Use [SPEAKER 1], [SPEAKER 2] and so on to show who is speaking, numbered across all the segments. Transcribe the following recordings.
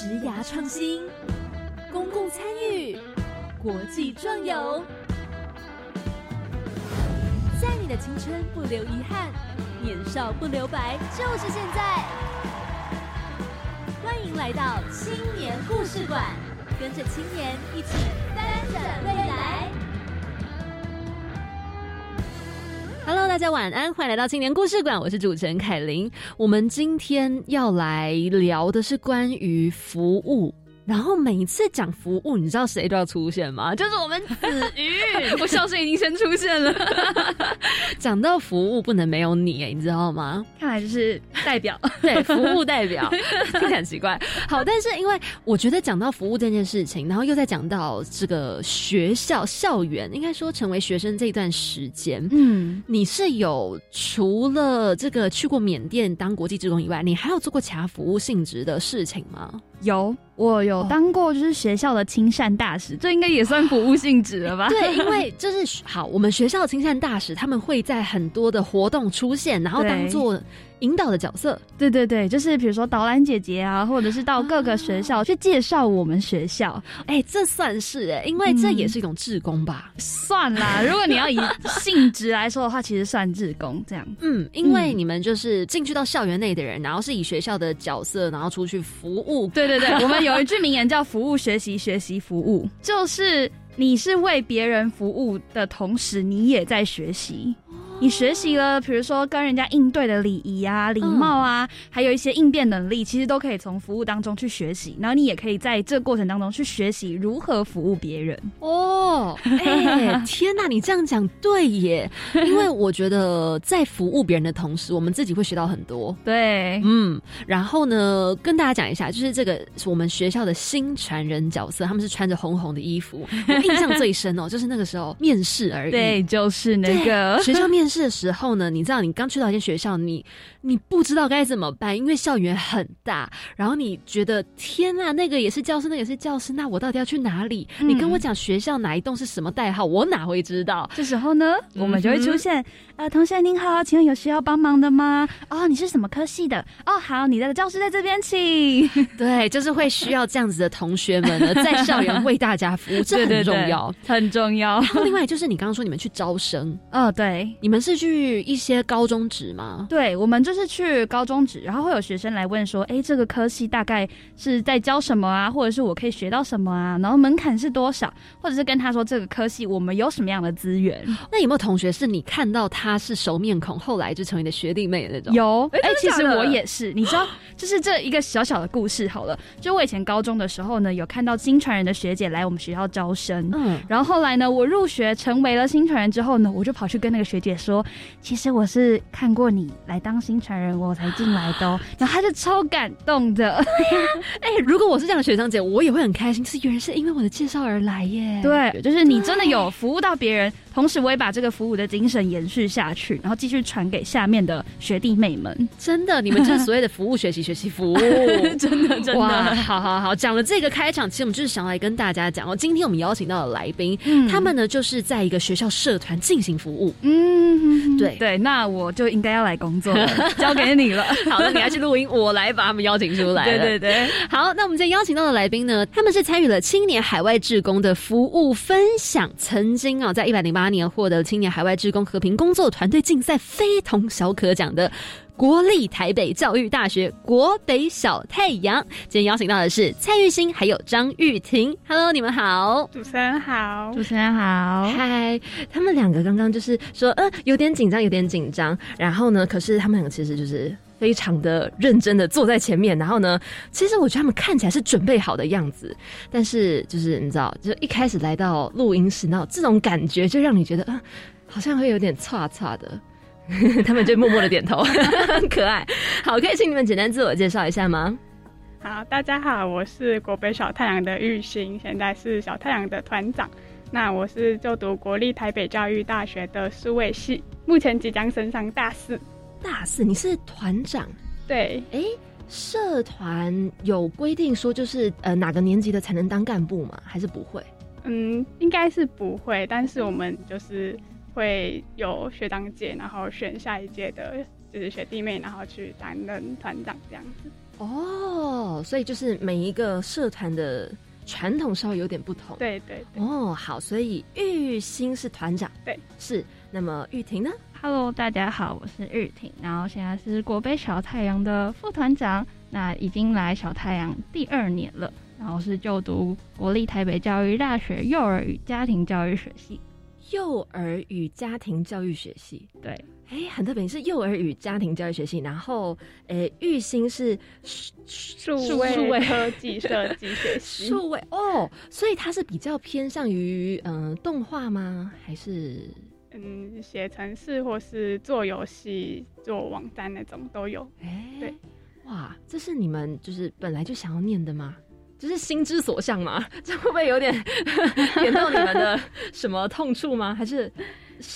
[SPEAKER 1] 职涯创新、公共参与、国际壮游，在你的青春不留遗憾，年少不留白，就是现在。欢迎来到青年故事馆，跟着青年一起翻转未。大家晚安，欢迎来到青年故事馆，我是主持人凯琳。我们今天要来聊的是关于服务。然后每一次讲服务，你知道谁都要出现吗？就是我们子瑜，
[SPEAKER 2] 我笑声已经先出现了。
[SPEAKER 1] 讲到服务，不能没有你哎，你知道吗？
[SPEAKER 2] 看来就是代表，
[SPEAKER 1] 对，服务代表，听起来很奇怪。好，但是因为我觉得讲到服务这件事情，然后又在讲到这个学校校园，应该说成为学生这段时间，嗯，你是有除了这个去过缅甸当国际职工以外，你还有做过其他服务性质的事情吗？
[SPEAKER 2] 有。我有当过，就是学校的亲善大使，这应该也算服务性质了吧？
[SPEAKER 1] 对，因为就是好，我们学校的亲善大使他们会在很多的活动出现，然后当做。引导的角色，
[SPEAKER 2] 对对对，就是比如说导览姐姐啊，或者是到各个学校去介绍我们学校。
[SPEAKER 1] 哎，这算是哎，因为这也是一种志工吧？
[SPEAKER 2] 算啦，如果你要以性质来说的话，其实算志工这样。
[SPEAKER 1] 嗯，因为你们就是进去到校园内的人，然后是以学校的角色，然后出去服务。
[SPEAKER 2] 对对对，我们有一句名言叫“服务学习，学习服务”，就是你是为别人服务的同时，你也在学习。你学习了，比如说跟人家应对的礼仪啊、礼貌啊，还有一些应变能力，其实都可以从服务当中去学习。然后你也可以在这过程当中去学习如何服务别人。
[SPEAKER 1] 哦，哎，天哪，你这样讲对耶！因为我觉得在服务别人的同时，我们自己会学到很多。
[SPEAKER 2] 对，
[SPEAKER 1] 嗯。然后呢，跟大家讲一下，就是这个我们学校的新传人角色，他们是穿着红红的衣服。我印象最深哦，就是那个时候面试而已。
[SPEAKER 2] 对，就是那个
[SPEAKER 1] 学校面。试的时候呢，你知道你刚去到一间学校，你你不知道该怎么办，因为校园很大，然后你觉得天呐，那个也是教室，那个也是教室，那我到底要去哪里？你跟我讲学校哪一栋是什么代号，我哪会知道？
[SPEAKER 2] 这时候呢，我们就会出现，呃，同学您好，请问有需要帮忙的吗？哦，你是什么科系的？哦，好，你的教室在这边，请。
[SPEAKER 1] 对，就是会需要这样子的同学们呢，在校园为大家服务，这很 重要，
[SPEAKER 2] 很重要。
[SPEAKER 1] 然后另外就是你刚刚说你们去招生，
[SPEAKER 2] 哦，对，
[SPEAKER 1] 你们。是去一些高中职吗？
[SPEAKER 2] 对，我们就是去高中职，然后会有学生来问说：“哎，这个科系大概是在教什么啊？或者是我可以学到什么啊？然后门槛是多少？或者是跟他说这个科系我们有什么样的资源？
[SPEAKER 1] 那有没有同学是你看到他是熟面孔，后来就成为你的学弟妹的那种？
[SPEAKER 2] 有，哎，其实我也是。你知道，就是这一个小小的故事好了。就我以前高中的时候呢，有看到新传人的学姐来我们学校招生，嗯，然后后来呢，我入学成为了新传人之后呢，我就跑去跟那个学姐说。说，其实我是看过你来当新传人，我才进来的。然后他就超感动的。
[SPEAKER 1] 哎，如果我是这样的学长姐，我也会很开心。是有人是因为我的介绍而来耶。
[SPEAKER 2] 对，就是你真的有服务到别人。同时，我也把这个服务的精神延续下去，然后继续传给下面的学弟妹们。
[SPEAKER 1] 真的，你们就是所谓的服务学习、学习服务，
[SPEAKER 2] 真的，真的。
[SPEAKER 1] 哇好好好，讲了这个开场，其实我们就是想来跟大家讲哦。今天我们邀请到的来宾，嗯他们呢就是在一个学校社团进行服务。嗯，对
[SPEAKER 2] 对，那我就应该要来工作了，交给你了。
[SPEAKER 1] 好，的你要去录音，我来把他们邀请出来。
[SPEAKER 2] 对对对。
[SPEAKER 1] 好，那我们今天邀请到的来宾呢，他们是参与了青年海外志工的服务分享，曾经啊，在一百零八。年获得青年海外志工和平工作团队竞赛非同小可奖的国立台北教育大学国北小太阳，今天邀请到的是蔡玉兴还有张玉婷。Hello，你们好，
[SPEAKER 3] 主持人好，
[SPEAKER 2] 主持人好，
[SPEAKER 1] 嗨。他们两个刚刚就是说，呃，有点紧张，有点紧张。然后呢，可是他们两个其实就是。非常的认真的坐在前面，然后呢，其实我觉得他们看起来是准备好的样子，但是就是你知道，就一开始来到录音室，然后这种感觉就让你觉得啊，好像会有点差差的，他们就默默的点头，很可爱。好，可以请你们简单自我介绍一下吗？
[SPEAKER 3] 好，大家好，我是国北小太阳的玉兴，现在是小太阳的团长。那我是就读国立台北教育大学的数位系，目前即将升上大四。
[SPEAKER 1] 大四，你是团长，
[SPEAKER 3] 对，
[SPEAKER 1] 哎，社团有规定说就是呃哪个年级的才能当干部吗？还是不会？
[SPEAKER 3] 嗯，应该是不会，但是我们就是会有学长姐，然后选下一届的就是学弟妹，然后去担任团长这样子。
[SPEAKER 1] 哦，哦，所以就是每一个社团的传统稍微有点不同。
[SPEAKER 3] 对对对。
[SPEAKER 1] 哦，好，所以玉兴是团长，
[SPEAKER 3] 对，
[SPEAKER 1] 是。那么玉婷呢
[SPEAKER 4] ？Hello，大家好，我是玉婷，然后现在是国北小太阳的副团长，那已经来小太阳第二年了，然后是就读国立台北教育大学幼儿与家庭教育学系。
[SPEAKER 1] 幼儿与家庭教育学系，
[SPEAKER 4] 对。
[SPEAKER 1] 哎，很特别，是幼儿与家庭教育学系，然后，诶，玉兴是
[SPEAKER 3] 数数位 科技设计学系，
[SPEAKER 1] 数位哦，所以它是比较偏向于嗯动画吗？还是
[SPEAKER 3] 嗯写程式或是做游戏、做网站那种都有？
[SPEAKER 1] 哎，
[SPEAKER 3] 对，
[SPEAKER 1] 哇，这是你们就是本来就想要念的吗？就是心之所向嘛？这会不会有点 点到你们的什么痛处吗？还是？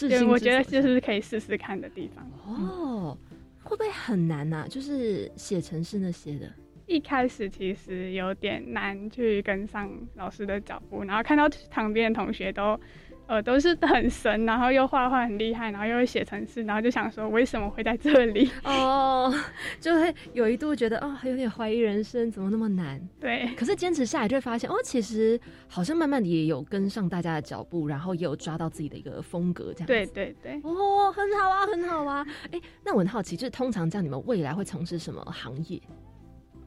[SPEAKER 3] 对，我觉得就是可以试试看的地方
[SPEAKER 1] 哦。会不会很难呐？就是写程式那些的，
[SPEAKER 3] 一开始其实有点难去跟上老师的脚步，然后看到旁边的同学都。呃，都是很神，然后又画画很厉害，然后又会写程式，然后就想说为什么会在这里？
[SPEAKER 1] 哦，就会有一度觉得哦，有点怀疑人生，怎么那么难？
[SPEAKER 3] 对。
[SPEAKER 1] 可是坚持下来就会发现，哦，其实好像慢慢的也有跟上大家的脚步，然后也有抓到自己的一个风格，这样。
[SPEAKER 3] 对对对。
[SPEAKER 1] 哦，很好啊，很好啊。哎，那我很好奇，就是通常这样，你们未来会从事什么行业？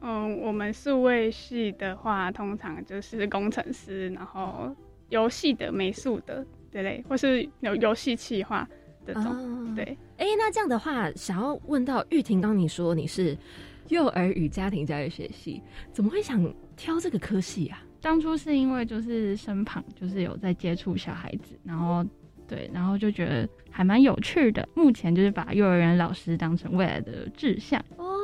[SPEAKER 3] 嗯，我们数位系的话，通常就是工程师，然后。游戏的、美术的之类，或是有游戏企划这种，对。
[SPEAKER 1] 哎，那这样的话，想要问到玉婷，刚你说你是幼儿与家庭教育学系，怎么会想挑这个科系啊？
[SPEAKER 4] 当初是因为就是身旁就是有在接触小孩子，然后对，然后就觉得还蛮有趣的。目前就是把幼儿园老师当成未来的志向。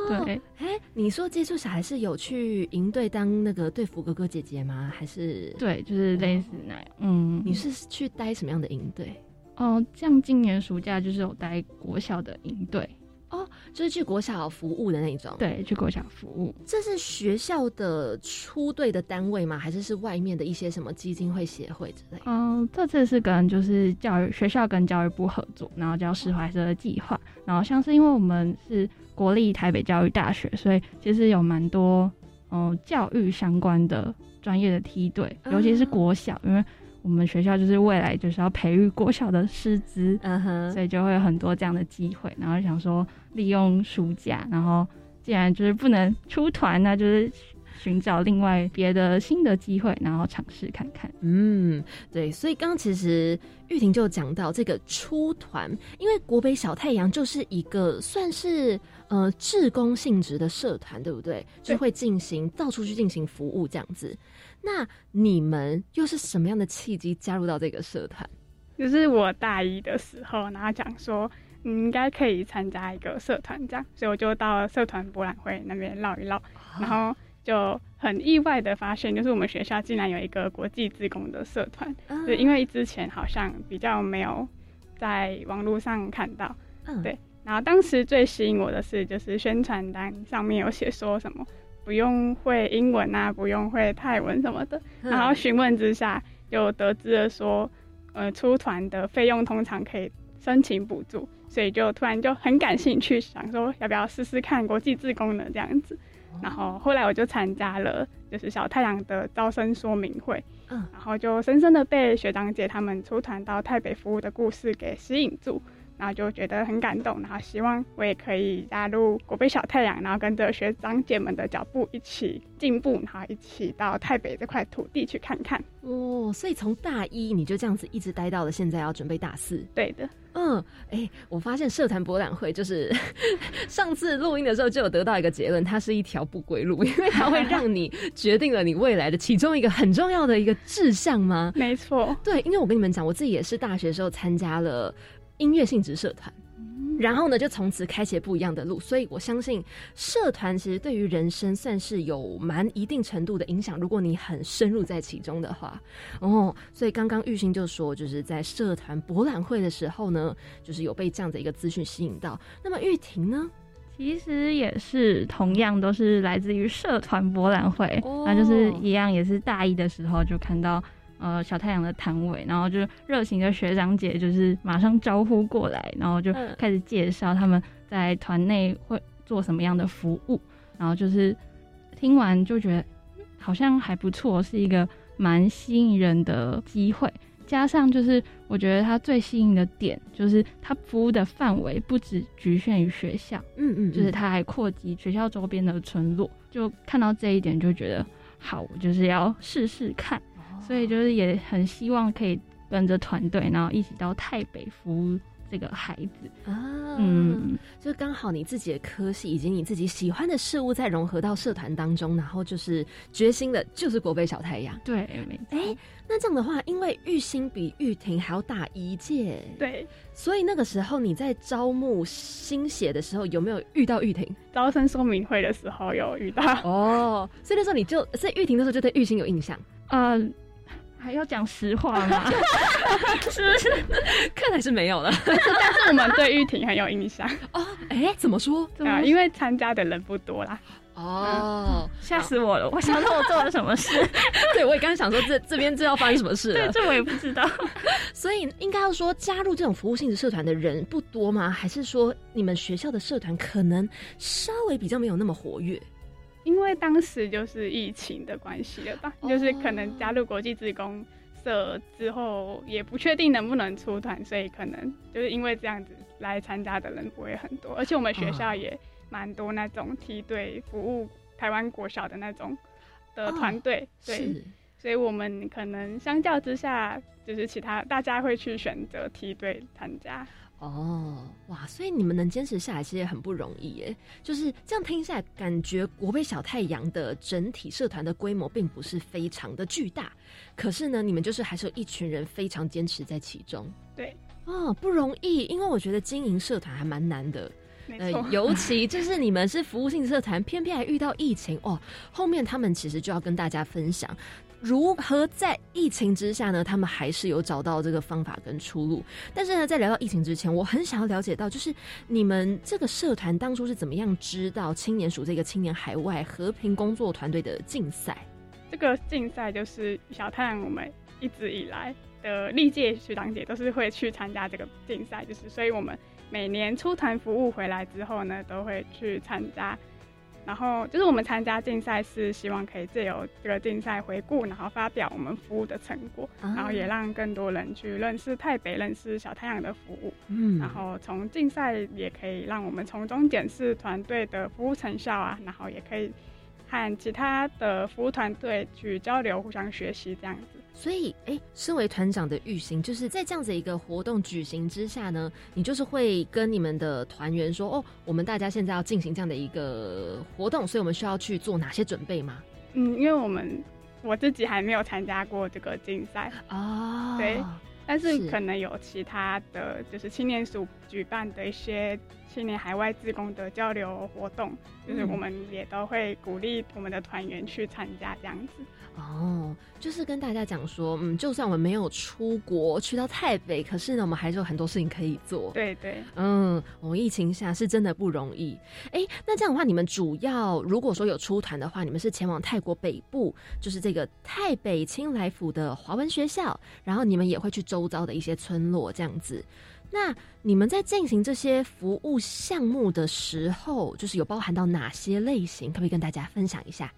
[SPEAKER 4] 对，
[SPEAKER 1] 哎，你说接触小孩是有去营队当那个队服哥哥姐姐吗？还是
[SPEAKER 4] 对，就是类似那样。嗯，
[SPEAKER 1] 你是去待什么样的营队？
[SPEAKER 4] 哦，像今年暑假就是有待国小的营队。
[SPEAKER 1] 哦，就是去国小服务的那种。
[SPEAKER 4] 对，去国小服务。
[SPEAKER 1] 这是学校的出队的单位吗？还是是外面的一些什么基金会、协会之类？
[SPEAKER 4] 嗯，这次是跟就是教育学校跟教育部合作，然后叫释怀社的计划。然后像是因为我们是。国立台北教育大学，所以其实有蛮多嗯教育相关的专业的梯队，尤其是国小，因为我们学校就是未来就是要培育国小的师资，嗯哼，所以就会有很多这样的机会。然后想说利用暑假，然后既然就是不能出团，那就是。寻找另外别的新的机会，然后尝试看看。
[SPEAKER 1] 嗯，对，所以刚刚其实玉婷就讲到这个出团，因为国北小太阳就是一个算是呃志工性质的社团，对不对？就会进行到处去进行服务这样子。那你们又是什么样的契机加入到这个社团？
[SPEAKER 3] 就是我大一的时候，然后讲说你应该可以参加一个社团这样，所以我就到了社团博览会那边绕一绕，然后。就很意外的发现，就是我们学校竟然有一个国际自工的社团，对，因为之前好像比较没有在网络上看到，嗯对。然后当时最吸引我的是，就是宣传单上面有写说什么不用会英文啊，不用会泰文什么的。然后询问之下，就得知了说，呃，出团的费用通常可以申请补助，所以就突然就很感兴趣，想说要不要试试看国际自工的这样子。然后后来我就参加了，就是小太阳的招生说明会，嗯，然后就深深的被学长姐他们出团到台北服务的故事给吸引住，然后就觉得很感动，然后希望我也可以加入国北小太阳，然后跟着学长姐们的脚步一起进步，然后一起到台北这块土地去看看。
[SPEAKER 1] 哦，所以从大一你就这样子一直待到了现在要准备大四。
[SPEAKER 3] 对的。
[SPEAKER 1] 嗯，哎，我发现社团博览会就是 上次录音的时候就有得到一个结论，它是一条不归路，因为它会让你决定了你未来的其中一个很重要的一个志向吗？
[SPEAKER 3] 没错，
[SPEAKER 1] 对，因为我跟你们讲，我自己也是大学时候参加了音乐性质社团。然后呢，就从此开启不一样的路。所以我相信，社团其实对于人生算是有蛮一定程度的影响。如果你很深入在其中的话，哦，所以刚刚玉兴就说，就是在社团博览会的时候呢，就是有被这样的一个资讯吸引到。那么玉婷呢，
[SPEAKER 4] 其实也是同样都是来自于社团博览会，那就是一样，也是大一的时候就看到。呃，小太阳的摊位，然后就热情的学长姐就是马上招呼过来，然后就开始介绍他们在团内会做什么样的服务，然后就是听完就觉得嗯好像还不错，是一个蛮吸引人的机会。加上就是我觉得它最吸引的点就是它服务的范围不只局限于学校，
[SPEAKER 1] 嗯嗯，
[SPEAKER 4] 就是
[SPEAKER 1] 嗯
[SPEAKER 4] 它还扩及学校周边的村落。就看到这一点就觉得好，我就是要试试看。所以就是也很希望可以跟着团队，然后一起到台北服务这个孩子。
[SPEAKER 1] 啊，
[SPEAKER 4] 嗯，
[SPEAKER 1] 就刚好你自己的科系以及你自己喜欢的事物再融合到社团当中，然后就是决心的就是国北小太阳。
[SPEAKER 4] 对，没错。
[SPEAKER 1] 哎、那这样的话，因为玉兴比玉婷还要大一届，
[SPEAKER 3] 对，
[SPEAKER 1] 所以那个时候你在招募新血的时候，有没有遇到玉婷？
[SPEAKER 3] 招生说明会的时候有遇到，
[SPEAKER 1] 哦，所以那时候你就，所以玉婷那时候就对玉兴有印象，
[SPEAKER 4] 呃，还要讲实话吗？是不是？
[SPEAKER 1] 看来是没有了。
[SPEAKER 3] 但是我们对玉婷很有印象
[SPEAKER 1] 哦，哎、怎么说？
[SPEAKER 4] 怎么
[SPEAKER 3] 啊，因为参加的人不多啦。
[SPEAKER 1] 哦，
[SPEAKER 4] 吓死我了！我想到我做了什么事？
[SPEAKER 1] 对，我也刚刚想说这这边这要发生什么事
[SPEAKER 4] 对，这我也不知道。
[SPEAKER 1] 所以应该要说加入这种服务性质社团的人不多吗？还是说你们学校的社团可能稍微比较没有那么活跃？
[SPEAKER 3] 因为当时就是疫情的关系了吧，
[SPEAKER 1] 哦
[SPEAKER 3] 就是可能加入国际职工社之后，也不确定能不能出团，所以可能就是因为这样子来参加的人不会很多，而且我们学校也蛮多那种梯队服务台湾国小的那种的团队，对，所以我们可能相较之下，就是其他大家会去选择梯队参加。
[SPEAKER 1] 哦，哇！所以你们能坚持下来，其实也很不容易耶。就是这样听下来，感觉国北小太阳的整体社团的规模并不是非常的巨大，可是呢，你们就是还是有一群人非常坚持在其中。
[SPEAKER 3] 对，
[SPEAKER 1] 哦，不容易，因为我觉得经营社团还蛮难的。呃，，尤其就是你们是服务性社团，偏偏还遇到疫情哦。后面他们其实就要跟大家分享，如何在疫情之下呢，他们还是有找到这个方法跟出路。但是呢，在聊到疫情之前，我很想要了解到，就是你们这个社团当初是怎么样知道青年署这个青年海外和平工作团队的竞赛？
[SPEAKER 3] 这个竞赛就是小太阳，我们一直以来的历届学长姐都是会去参加这个竞赛，就是所以我们每年出团服务回来之后呢，都会去参加。然后就是我们参加竞赛是希望可以借由这个竞赛回顾，然后发表我们服务的成果，
[SPEAKER 1] 啊
[SPEAKER 3] 然后也让更多人去认识台北、认识小太阳的服务。
[SPEAKER 1] 嗯
[SPEAKER 3] 然后从竞赛也可以让我们从中检视团队的服务成效啊，然后也可以和其他的服务团队去交流、互相学习这样子。
[SPEAKER 1] 所以，哎，身为团长的玉兴，就是在这样子一个活动举行之下呢，你就是会跟你们的团员说，哦，我们大家现在要进行这样的一个活动，所以我们需要去做哪些准备吗？
[SPEAKER 3] 嗯，因为我们我自己还没有参加过这个竞赛，
[SPEAKER 1] 哦，
[SPEAKER 3] 对但是
[SPEAKER 1] 是
[SPEAKER 3] 可能有其他的就是青年署举办的一些青年海外志工的交流活动，就是
[SPEAKER 1] 嗯
[SPEAKER 3] 我们也都会鼓励我们的团员去参加这样子。
[SPEAKER 1] 哦，就是跟大家讲说，嗯，就算我们没有出国去到台北，可是呢，我们还是有很多事情可以做。
[SPEAKER 3] 对对，
[SPEAKER 1] 嗯，我们疫情下是真的不容易。哎，那这样的话，你们主要如果说有出团的话，你们是前往泰国北部，就是这个泰北清莱府的华文学校，然后你们也会去周遭的一些村落这样子。那你们在进行这些服务项目的时候，就是有包含到哪些类型？可不可以跟大家分享一下？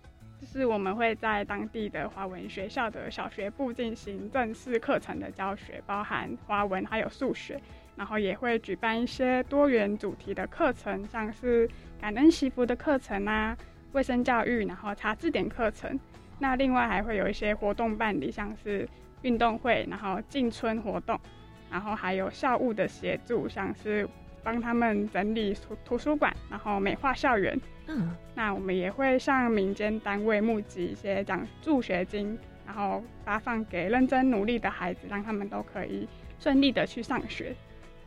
[SPEAKER 3] 是我们会在当地的华文学校的小学部进行正式课程的教学，包含华文还有数学，然后也会举办一些多元主题的课程，像是感恩祈福的课程啊、卫生教育，然后查字典课程。那另外还会有一些活动办理，像是运动会，然后进村活动，然后还有校务的协助，像是帮他们整理图图书馆，然后美化校园。
[SPEAKER 1] 嗯，
[SPEAKER 3] 那我们也会向民间单位募集一些奖助学金，然后发放给认真努力的孩子，让他们都可以顺利的去上学。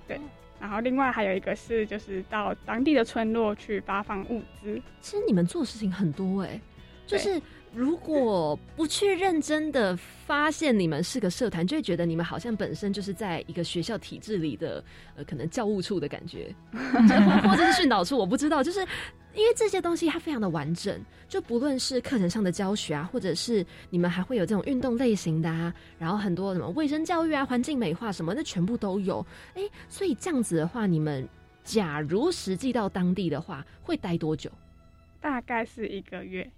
[SPEAKER 3] 对，然后另外还有一个是，就是到当地的村落去发放物资。
[SPEAKER 1] 其实你们做事情很多哎、就是如果不去认真的发现你们是个社团，就会觉得你们好像本身就是在一个学校体制里的呃，可能教务处的感觉，就 或或者是训导处，我不知道，就是因为这些东西它非常的完整，就不论是课程上的教学啊，或者是你们还会有这种运动类型的啊，然后很多什么卫生教育啊、环境美化什么的，全部都有。哎、所以这样子的话，你们假如实际到当地的话，会待多久？
[SPEAKER 3] 大概是一个月，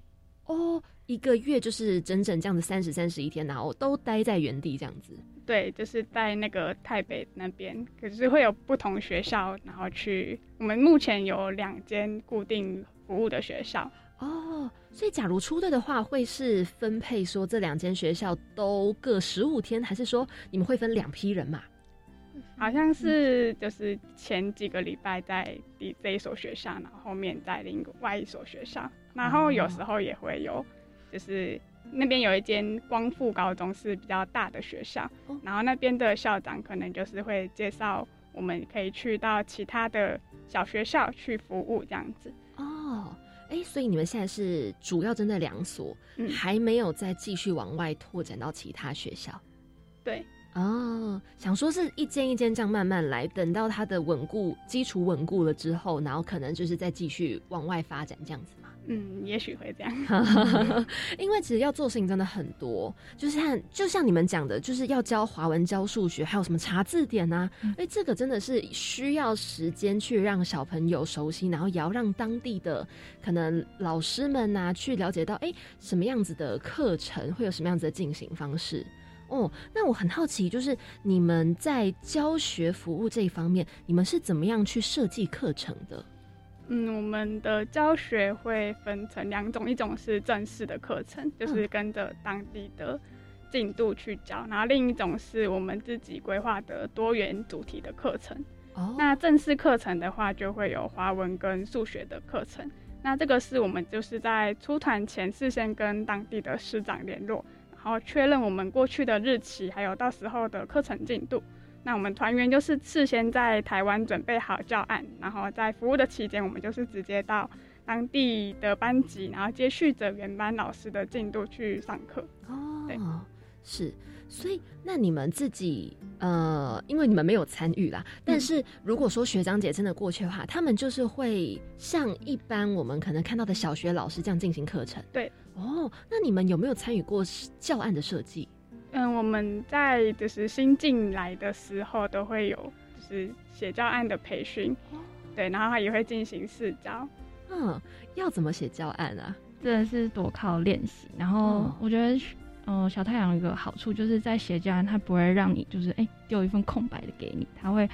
[SPEAKER 1] 哦，一个月就是整整这样子三十三十一天，然后都待在原地这样子。
[SPEAKER 3] 对，就是在那个台北那边，可是会有不同学校，然后去。我们目前有两间固定服务的学校。
[SPEAKER 1] 哦，所以假如出队的话，会是分配说这两间学校都各十五天，还是说你们会分两批人嘛？
[SPEAKER 3] 好像是就是前几个礼拜在第这一所学校，然后后面在另外一所学校，然后有时候也会有，就是那边有一间光复高中是比较大的学校，然后那边的校长可能就是会介绍我们可以去到其他的小学校去服务这样子。
[SPEAKER 1] 哦。哎，所以你们现在是主要针对两所，还没有再继续往外拓展到其他学校。
[SPEAKER 3] 对，
[SPEAKER 1] 哦，想说是一间一间这样慢慢来，等到它的稳固基础稳固了之后，然后可能就是再继续往外发展这样子嘛。
[SPEAKER 3] 嗯，也许会这样，
[SPEAKER 1] 因为其实要做事情真的很多，就是像就像你们讲的，就是要教华文、教数学，还有什么查字典啊，哎，这个真的是需要时间去让小朋友熟悉，然后也要让当地的可能老师们呐去了解到，哎，什么样子的课程会有什么样子的进行方式。哦，那我很好奇，就是你们在教学服务这一方面，你们是怎么样去设计课程的？
[SPEAKER 3] 嗯，我们的教学会分成两种，一种是正式的课程，就是跟着当地的进度去教；然后另一种是我们自己规划的多元主题的课程。哦，那正式课程的话，就会有华文跟数学的课程。那这个是我们就是在出团前事先跟当地的师长联络，然后确认我们过去的日期，还有到时候的课程进度。那我们团员就是事先在台湾准备好教案，然后在服务的期间，我们就是直接到当地的班级，然后接续着原班老师的进度去上课。哦，对，
[SPEAKER 1] 是。所以那你们自己呃，因为你们没有参与啦，但是如果说学长姐真的过去的话，他们就是会像一般我们可能看到的小学老师这样进行课程。
[SPEAKER 3] 对，
[SPEAKER 1] 哦，那你们有没有参与过教案的设计？
[SPEAKER 3] 嗯，我们在就是新进来的时候都会有就是写教案的培训，对，然后他也会进行试教。
[SPEAKER 1] 嗯，要怎么写教案啊？
[SPEAKER 4] 真的是多靠练习。然后我觉得，嗯，小太阳有一个好处就是在写教案，他不会让你就是哎丢一份空白的给你，他会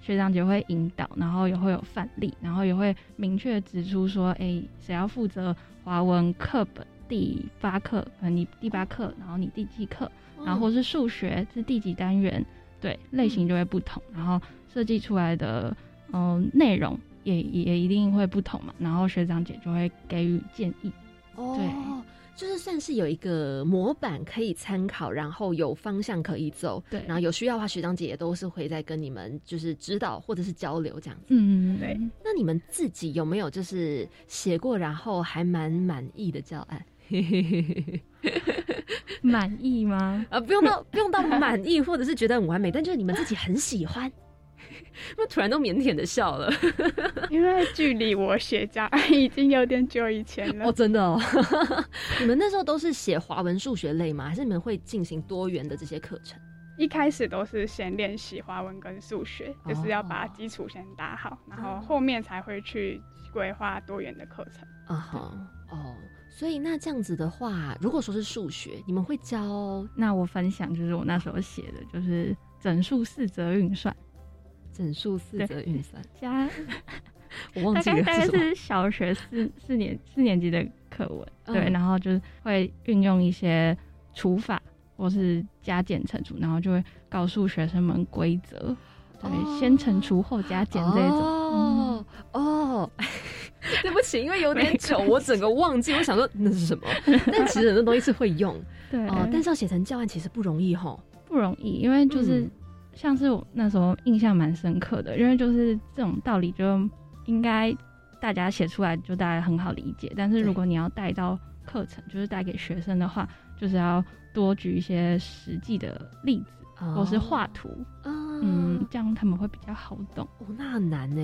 [SPEAKER 4] 学长姐会引导，然后也会有范例，然后也会明确指出说，哎，谁要负责华文课本第八课，可能你第八课，然后你第几课。然后或是数学是第几单元，对类型就会不同，然后设计出来的嗯内容也也一定会不同嘛。然后学长姐就会给予建议，
[SPEAKER 1] 哦，就是算是有一个模板可以参考，然后有方向可以走，
[SPEAKER 4] 对。
[SPEAKER 1] 然后有需要的话，学长姐也都是会在跟你们就是指导或者是交流这样子。
[SPEAKER 4] 嗯，
[SPEAKER 3] 对。
[SPEAKER 1] 那你们自己有没有就是写过然后还蛮满意的教案？
[SPEAKER 4] 满意吗？
[SPEAKER 1] 啊，不用到不用到满意，或者是觉得很完美，但就是你们自己很喜欢。那突然都腼腆的笑了，
[SPEAKER 3] 因为距离我写家已经有点久以前了。
[SPEAKER 1] 哦，真的哦。你们那时候都是写华文、数学类吗？还是你们会进行多元的这些课程？
[SPEAKER 3] 一开始都是先练习华文跟数学，就是要把基础先打好，然后后面才会去规划多元的课程。
[SPEAKER 1] 啊哈，哦。所以那这样子的话，如果说是数学，你们会教？
[SPEAKER 4] 那我分享就是我那时候写的，就是整数四则运算，
[SPEAKER 1] 整数四则运算
[SPEAKER 4] 加，
[SPEAKER 1] 我忘记了，
[SPEAKER 4] 大概是小学四四年四年级的课文，对，然后就是会运用一些除法或是加减乘除，然后就会告诉学生们规则，对，先乘除后加减这种，
[SPEAKER 1] 哦。哦。对不起，因为有点久，我整个忘记。我想说那是什么，但其实很多东西是会用，
[SPEAKER 4] 对
[SPEAKER 1] 哦。但是要写成教案其实不容易哈，
[SPEAKER 4] 不容易，因为就是像是我那时候印象蛮深刻的，因为就是这种道理就应该大家写出来就大家很好理解。但是如果你要带到课程，就是带给学生的话，就是要多举一些实际的例子，或是画图，嗯，这样他们会比较好懂。
[SPEAKER 1] 哦，那很难呢。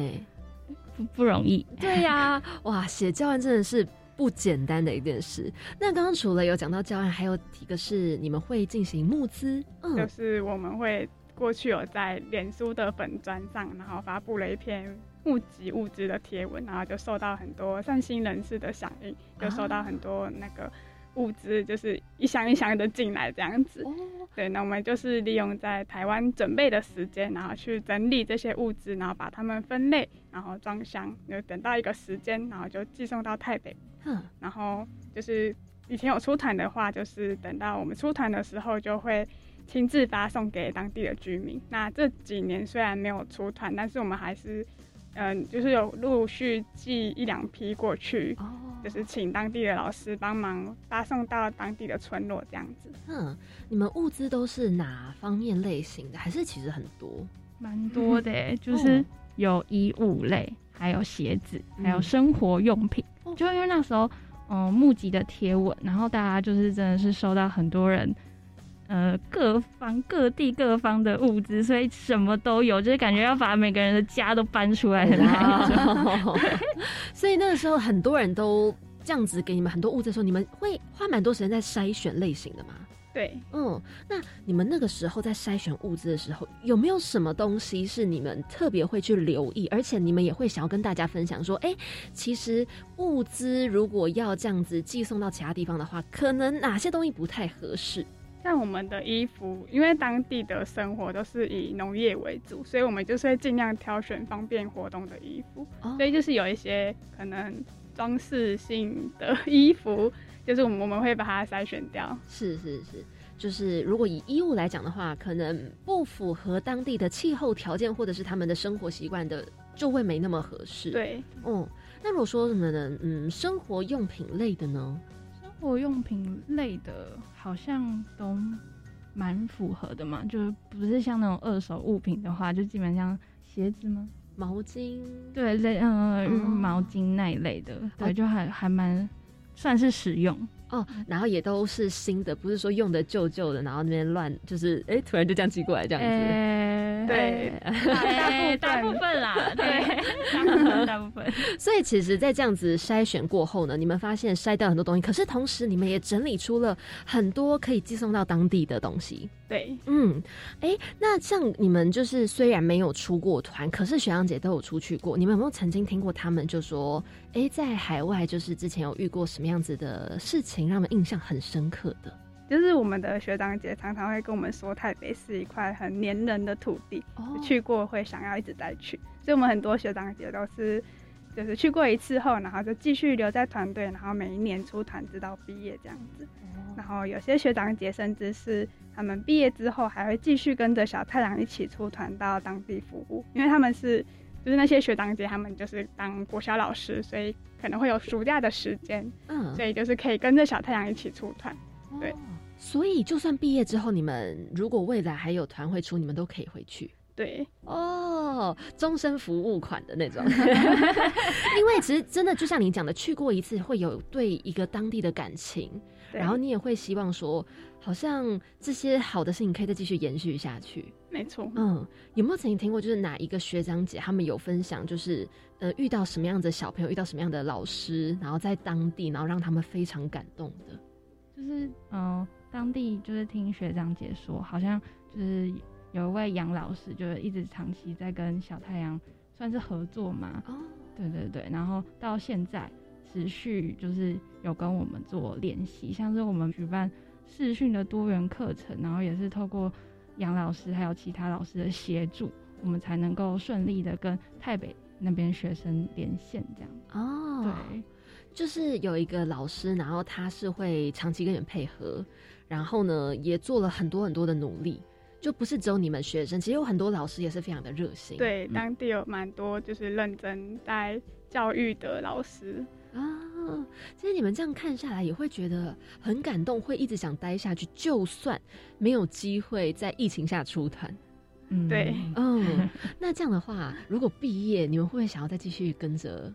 [SPEAKER 4] 不不容易，
[SPEAKER 1] 对呀，哇，写教案真的是不简单的一件事。那刚刚除了有讲到教案，还有一个是你们会进行募资，
[SPEAKER 3] 嗯，就是我们会过去有在脸书的粉砖上，然后发布了一篇募集物资的贴文，然后就受到很多善心人士的响应，就受到很多那个物资，就是一箱一箱的进来这样子。对，那我们就是利用在台湾准备的时间，然后去整理这些物资，然后把它们分类，然后装箱，就等到一个时间，然后就寄送到台北。嗯，然后就是以前有出团的话，就是等到我们出团的时候，就会亲自发送给当地的居民。那这几年虽然没有出团，但是我们还是。嗯，就是有陆续寄一两批过去，哦，就是请当地的老师帮忙发送到当地的村落这样子。
[SPEAKER 1] 嗯，你们物资都是哪方面类型的？还是其实很多？
[SPEAKER 4] 蛮多的，就是有衣物类，还有鞋子，还有生活用品。就因为那时候，嗯，募集的贴文，然后大家就是真的是收到很多人。呃，各方各地各方的物资，所以什么都有，就是感觉要把每个人的家都搬出来的那种。
[SPEAKER 1] 所以那个时候，很多人都这样子给你们很多物资的时候，你们会花蛮多时间在筛选类型的吗？
[SPEAKER 3] 对，
[SPEAKER 1] 嗯，那你们那个时候在筛选物资的时候，有没有什么东西是你们特别会去留意，而且你们也会想要跟大家分享说，哎，其实物资如果要这样子寄送到其他地方的话，可能哪些东西不太合适？
[SPEAKER 3] 像我们的衣服，因为当地的生活都是以农业为主，所以我们就是会尽量挑选方便活动的衣服。所以就是有一些可能装饰性的 衣服，就是我们我们会把它筛选掉。
[SPEAKER 1] 是是是，就是如果以衣物来讲的话，可能不符合当地的气候条件或者是他们的生活习惯的，就会没那么合适。
[SPEAKER 3] 对，
[SPEAKER 1] 嗯，那如果说什么呢？嗯，生活用品类的呢？
[SPEAKER 4] 生活用品类的，好像都蛮符合的嘛，就是不是像那种二手物品的话，就基本上鞋子吗？
[SPEAKER 1] 毛巾？
[SPEAKER 4] 对，类嗯毛巾那一类的，对，就还还蛮算是实用。
[SPEAKER 1] 哦，然后也都是新的，不是说用的旧旧的，然后那边乱，就是哎，突然就这样寄过来这样子。
[SPEAKER 3] 对，
[SPEAKER 4] 大部分啦，对，大部分大部分。
[SPEAKER 1] 所以其实，在这样子筛选过后呢，你们发现筛掉很多东西，可是同时你们也整理出了很多可以寄送到当地的东西。
[SPEAKER 3] 对，
[SPEAKER 1] 嗯，哎，那像你们就是虽然没有出过团，可是雪阳姐都有出去过，你们有没有曾经听过他们就说，哎，在海外就是之前有遇过什么样子的事情？让他们印象很深刻的，
[SPEAKER 3] 就是我们的学长姐常常会跟我们说，台北是一块很黏人的土地，去过会想要一直再去。所以，我们很多学长姐都是，就是去过一次后，然后就继续留在团队，然后每一年出团直到毕业这样子。然后，有些学长姐甚至是他们毕业之后还会继续跟着小太阳一起出团到当地服务，因为他们是。就是那些学长姐，他们就是当国小老师，所以可能会有暑假的时间，嗯，所以就是可以跟着小太阳一起出团，对。
[SPEAKER 1] 所以就算毕业之后，你们如果未来还有团会出，你们都可以回去。
[SPEAKER 3] 对
[SPEAKER 1] 哦，终身服务款的那种，因为其实真的就像你讲的，去过一次会有对一个当地的感情，然后你也会希望说，好像这些好的事情可以再继续延续下去。
[SPEAKER 3] 没错，
[SPEAKER 1] 嗯，有没有曾经听过，就是哪一个学长姐他们有分享，就是呃遇到什么样的小朋友，遇到什么样的老师，然后在当地，然后让他们非常感动的，
[SPEAKER 4] 就是嗯，当地就是听学长姐说，好像就是。有一位杨老师，就是一直长期在跟小太阳算是合作嘛。哦，对对对，然后到现在持续就是有跟我们做联系，像是我们举办视讯的多元课程，然后也是透过杨老师还有其他老师的协助，我们才能够顺利的跟台北那边学生连线这样。
[SPEAKER 1] 哦，
[SPEAKER 4] 对，
[SPEAKER 1] 就是有一个老师，然后他是会长期跟你们配合，然后呢也做了很多很多的努力。就不是只有你们学生，其实有很多老师也是非常的热心。
[SPEAKER 3] 对，当地有蛮多就是认真在教育的老师
[SPEAKER 1] 啊。其实你们这样看下来，也会觉得很感动，会一直想待下去，就算没有机会在疫情下出团。
[SPEAKER 3] 嗯，对，
[SPEAKER 1] 嗯。那这样的话，如果毕业，你们会不会想要再继续跟着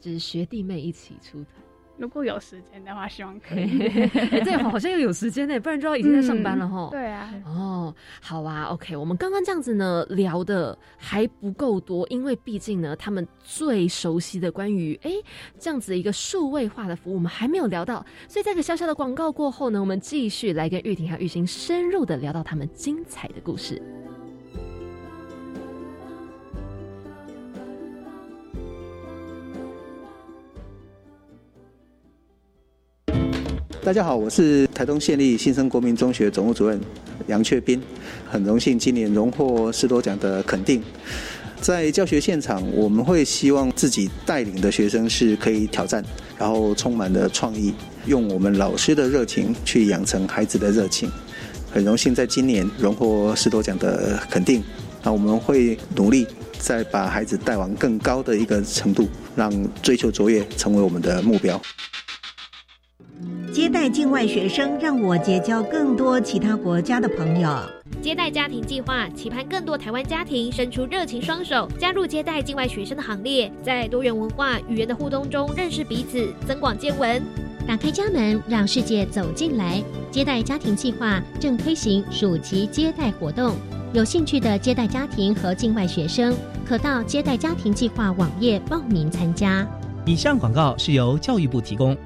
[SPEAKER 1] 就是学弟妹一起出团？
[SPEAKER 3] 如果有时间的话，希望可以。
[SPEAKER 1] 对，好像又有时间呢，不然就要已经在上班了哈。
[SPEAKER 3] 对啊。
[SPEAKER 1] 哦，好啊，OK。我们刚刚这样子呢聊的还不够多，因为毕竟呢，他们最熟悉的关于哎这样子一个数位化的服务，我们还没有聊到。所以在个小小的广告过后呢，我们继续来跟玉婷和玉兴深入的聊到他们精彩的故事。
[SPEAKER 5] 大家好，我是台东县立新生国民中学总务主任杨雀斌，很荣幸今年荣获士多奖的肯定。在教学现场，我们会希望自己带领的学生是可以挑战，然后充满了创意，用我们老师的热情去养成孩子的热情。很荣幸在今年荣获士多奖的肯定，那我们会努力再把孩子带往更高的一个程度，让追求卓越成为我们的目标。
[SPEAKER 6] 接待境外学生，让我结交更多其他国家的朋友。
[SPEAKER 7] 接待家庭计划期盼更多台湾家庭伸出热情双手，加入接待境外学生的行列，在多元文化语言的互动中认识彼此，增广见闻。
[SPEAKER 8] 打开家门，让世界走进来。接待家庭计划正推行暑期接待活动，有兴趣的接待家庭和境外学生，可到接待家庭计划网页报名参加。
[SPEAKER 9] 以上广告是由教育部提供。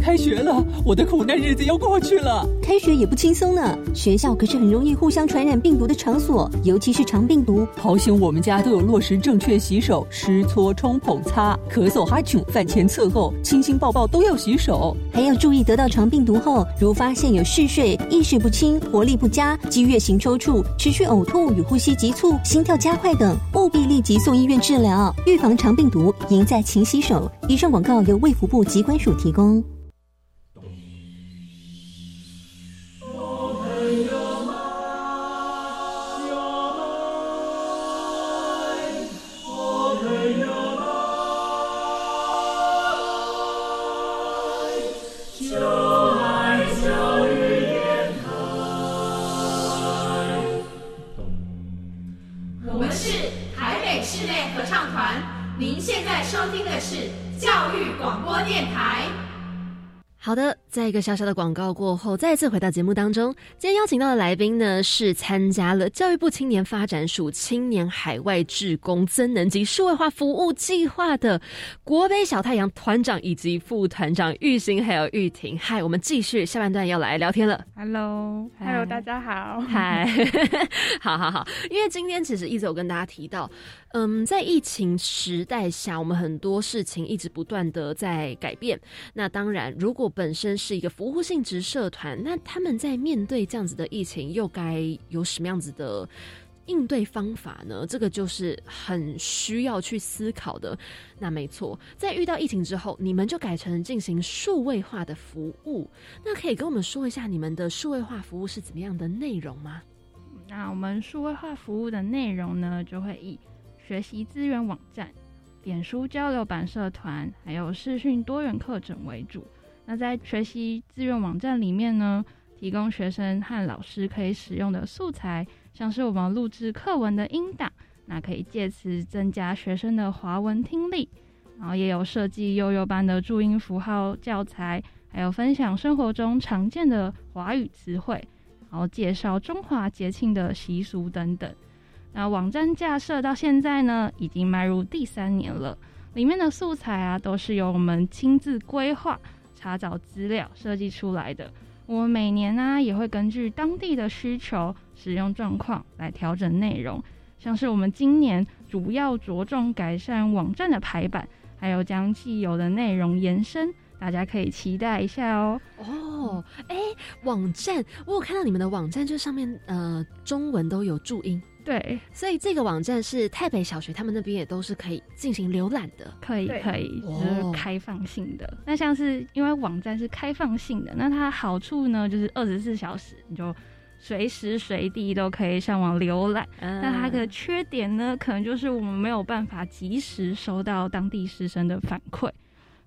[SPEAKER 10] 开学了，我的苦难日子要过去了。
[SPEAKER 11] 开学也不轻松呢，学校可是很容易互相传染病毒的场所，尤其是肠病毒。
[SPEAKER 10] 好险我们家都有落实正确洗手，湿搓冲捧擦，咳嗽哈啾，饭前厕后，亲亲抱抱都要洗手。
[SPEAKER 11] 还要注意，得到肠病毒后，如发现有嗜睡、意识不清、活力不佳、激越型抽搐、持续呕吐与呼吸急促、心跳加快等，务必立即送医院治疗，预防肠病毒，赢在勤洗手。以上广告由卫福部疾管署提供。
[SPEAKER 1] 好的，在一个小小的广告过后，再次回到节目当中。今天邀请到的来宾呢，是参加了教育部青年发展署青年海外志工增能及数位化服务计划的国北小太阳团长以及副团长玉兴还有玉婷。嗨，我们继续下半段要来聊天了。
[SPEAKER 3] Hello，Hello，大家好。
[SPEAKER 1] 嗨，好好好。因为今天其实一直有跟大家提到。嗯，在疫情时代下，我们很多事情一直不断的在改变。那当然，如果本身是一个服务性质社团，那他们在面对这样子的疫情，又该有什么样子的应对方法呢？这个就是很需要去思考的。那没错，在遇到疫情之后，你们就改成进行数位化的服务。那可以跟我们说一下你们的数位化服务是怎么样的内容吗？
[SPEAKER 4] 那我们数位化服务的内容呢，就会以学习资源网站、脸书交流版社团，还有视讯多元课程为主。那在学习资源网站里面呢，提供学生和老师可以使用的素材，像是我们录制课文的音档，那可以借此增加学生的华文听力。然后也有设计悠悠班的注音符号教材，还有分享生活中常见的华语词汇，然后介绍中华节庆的习俗等等。那网站架设到现在呢，已经迈入第三年了。里面的素材啊，都是由我们亲自规划、查找资料、设计出来的。我每年呢，也会根据当地的需求、使用状况来调整内容。像是我们今年主要着重改善网站的排版，还有将既有的内容延伸，大家可以期待一下哦。
[SPEAKER 1] 哦，哎，网站，我有看到你们的网站，就上面呃中文都有注音。
[SPEAKER 4] 对，
[SPEAKER 1] 所以这个网站是台北小学，他们那边也都是可以进行浏览的，
[SPEAKER 4] 可以可以，就是开放性的。那像是因为网站是开放性的，那它好处呢，就是二十四小时你就随时随地都可以上网浏览。那它的缺点呢，可能就是我们没有办法及时收到当地师生的反馈，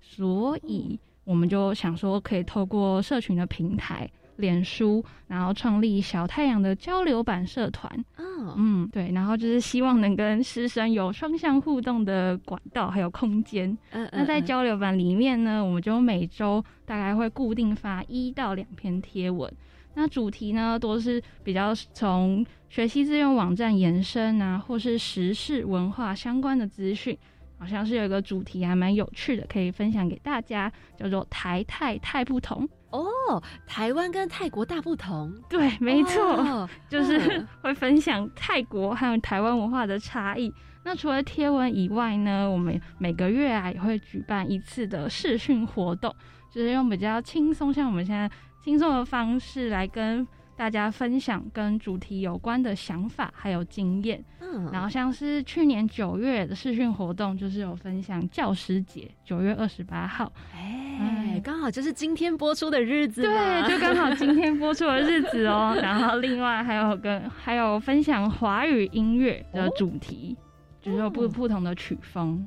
[SPEAKER 4] 所以我们就想说，可以透过社群的平台。脸书，然后创立小太阳的交流版社团。哦，嗯，对，然后就是希望能跟师生有双向互动的管道还有空间。嗯，那在交流版里面呢，我们就每周大概会固定发一到两篇贴文。那主题呢，都是比较从学习资源网站延伸啊，或是时事文化相关的资讯。好像是有一个主题还蛮有趣的，可以分享给大家，叫做“台泰太不同”。
[SPEAKER 1] 哦，台湾跟泰国大不同，
[SPEAKER 4] 对，没错，就是会分享泰国还有台湾文化的差异。那除了贴文以外呢，我们每个月啊也会举办一次的视讯活动，就是用比较轻松，像我们现在轻松的方式来跟大家分享跟主题有关的想法还有经验。
[SPEAKER 1] 嗯，
[SPEAKER 4] 然后像是去年九月的视讯活动，就是有分享教师节，九月二十八号，
[SPEAKER 1] 哎，刚好就是今天播出的日子，
[SPEAKER 4] 对，就刚好今天播出的日子哦。然后另外还有跟还有分享华语音乐的主题，就是有不不同的曲风，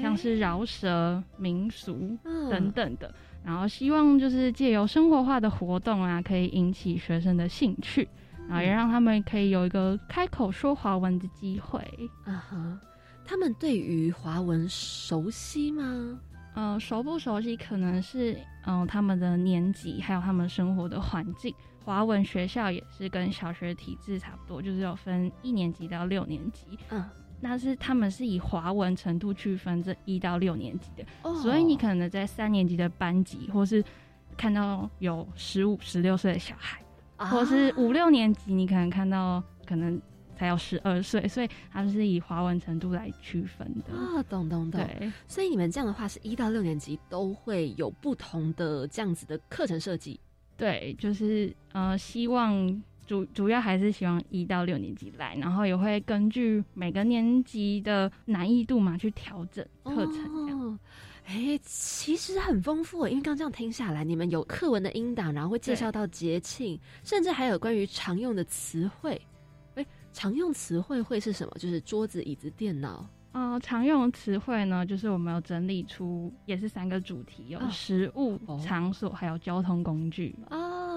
[SPEAKER 4] 像是饶舌、民俗等等的。然后希望就是借由生活化的活动啊，可以引起学生的兴趣，然后也让他们可以有一个开口说华文的机会。
[SPEAKER 1] 啊哈，他们对于华文熟悉吗？
[SPEAKER 4] 呃，熟不熟悉可能是嗯他们的年级，还有他们生活的环境。华文学校也是跟小学体制差不多，就是有分一年级到六年级。
[SPEAKER 1] 嗯。
[SPEAKER 4] 那是他们是以华文程度区分这一到六年级的，
[SPEAKER 1] 哦
[SPEAKER 4] 所以你可能在三年级的班级，或是看到有十五、十六岁的小孩，
[SPEAKER 1] 啊
[SPEAKER 4] 或是五六年级，你可能看到可能才有十二岁，所以他们是以华文程度来区分的。
[SPEAKER 1] 啊，懂懂懂。
[SPEAKER 4] 对，
[SPEAKER 1] 所以你们这样的话，是一到六年级都会有不同的这样子的课程设计。
[SPEAKER 4] 对，就是呃，希望主主要还是希望一到六年级来，然后也会根据每个年级的难易度嘛去调整课程这样。
[SPEAKER 1] 哦，哎，其实很丰富耶，因为刚这样听下来，你们有课文的音档，然后会介绍到节庆，甚至还有关于常用的词汇。哎，常用词汇会是什么？就是桌子、椅子、电脑。
[SPEAKER 4] 呃，常用词汇呢，就是我们有整理出，也是三个主题，有
[SPEAKER 1] 啊
[SPEAKER 4] 食物、场所，还有交通工具。
[SPEAKER 1] 哦，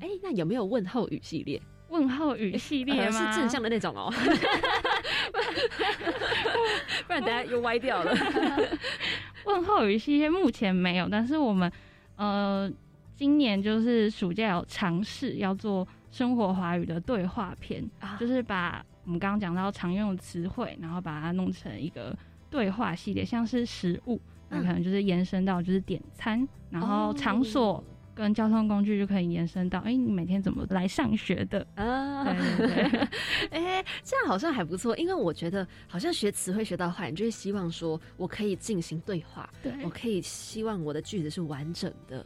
[SPEAKER 1] 哎、那有没有问候语系列？
[SPEAKER 4] 问候语系列
[SPEAKER 1] 呃
[SPEAKER 4] 吗？
[SPEAKER 1] 是正向的那种哦，不然等下又歪掉了。
[SPEAKER 4] 问候语系列目前没有，但是我们呃今年就是暑假有尝试要做生活华语的对话片，
[SPEAKER 1] 啊
[SPEAKER 4] 就是把我们刚刚讲到常用的词汇，然后把它弄成一个对话系列，像是食物，那可能就是延伸到就是点餐，然后场所。跟交通工具就可以延伸到，哎、你每天怎么来上学的？
[SPEAKER 1] 啊，
[SPEAKER 4] 对对对，
[SPEAKER 1] 哎、这样好像还不错，因为我觉得好像学词汇学到坏，你就会希望说我可以进行对话，
[SPEAKER 4] 对
[SPEAKER 1] 我可以希望我的句子是完整的。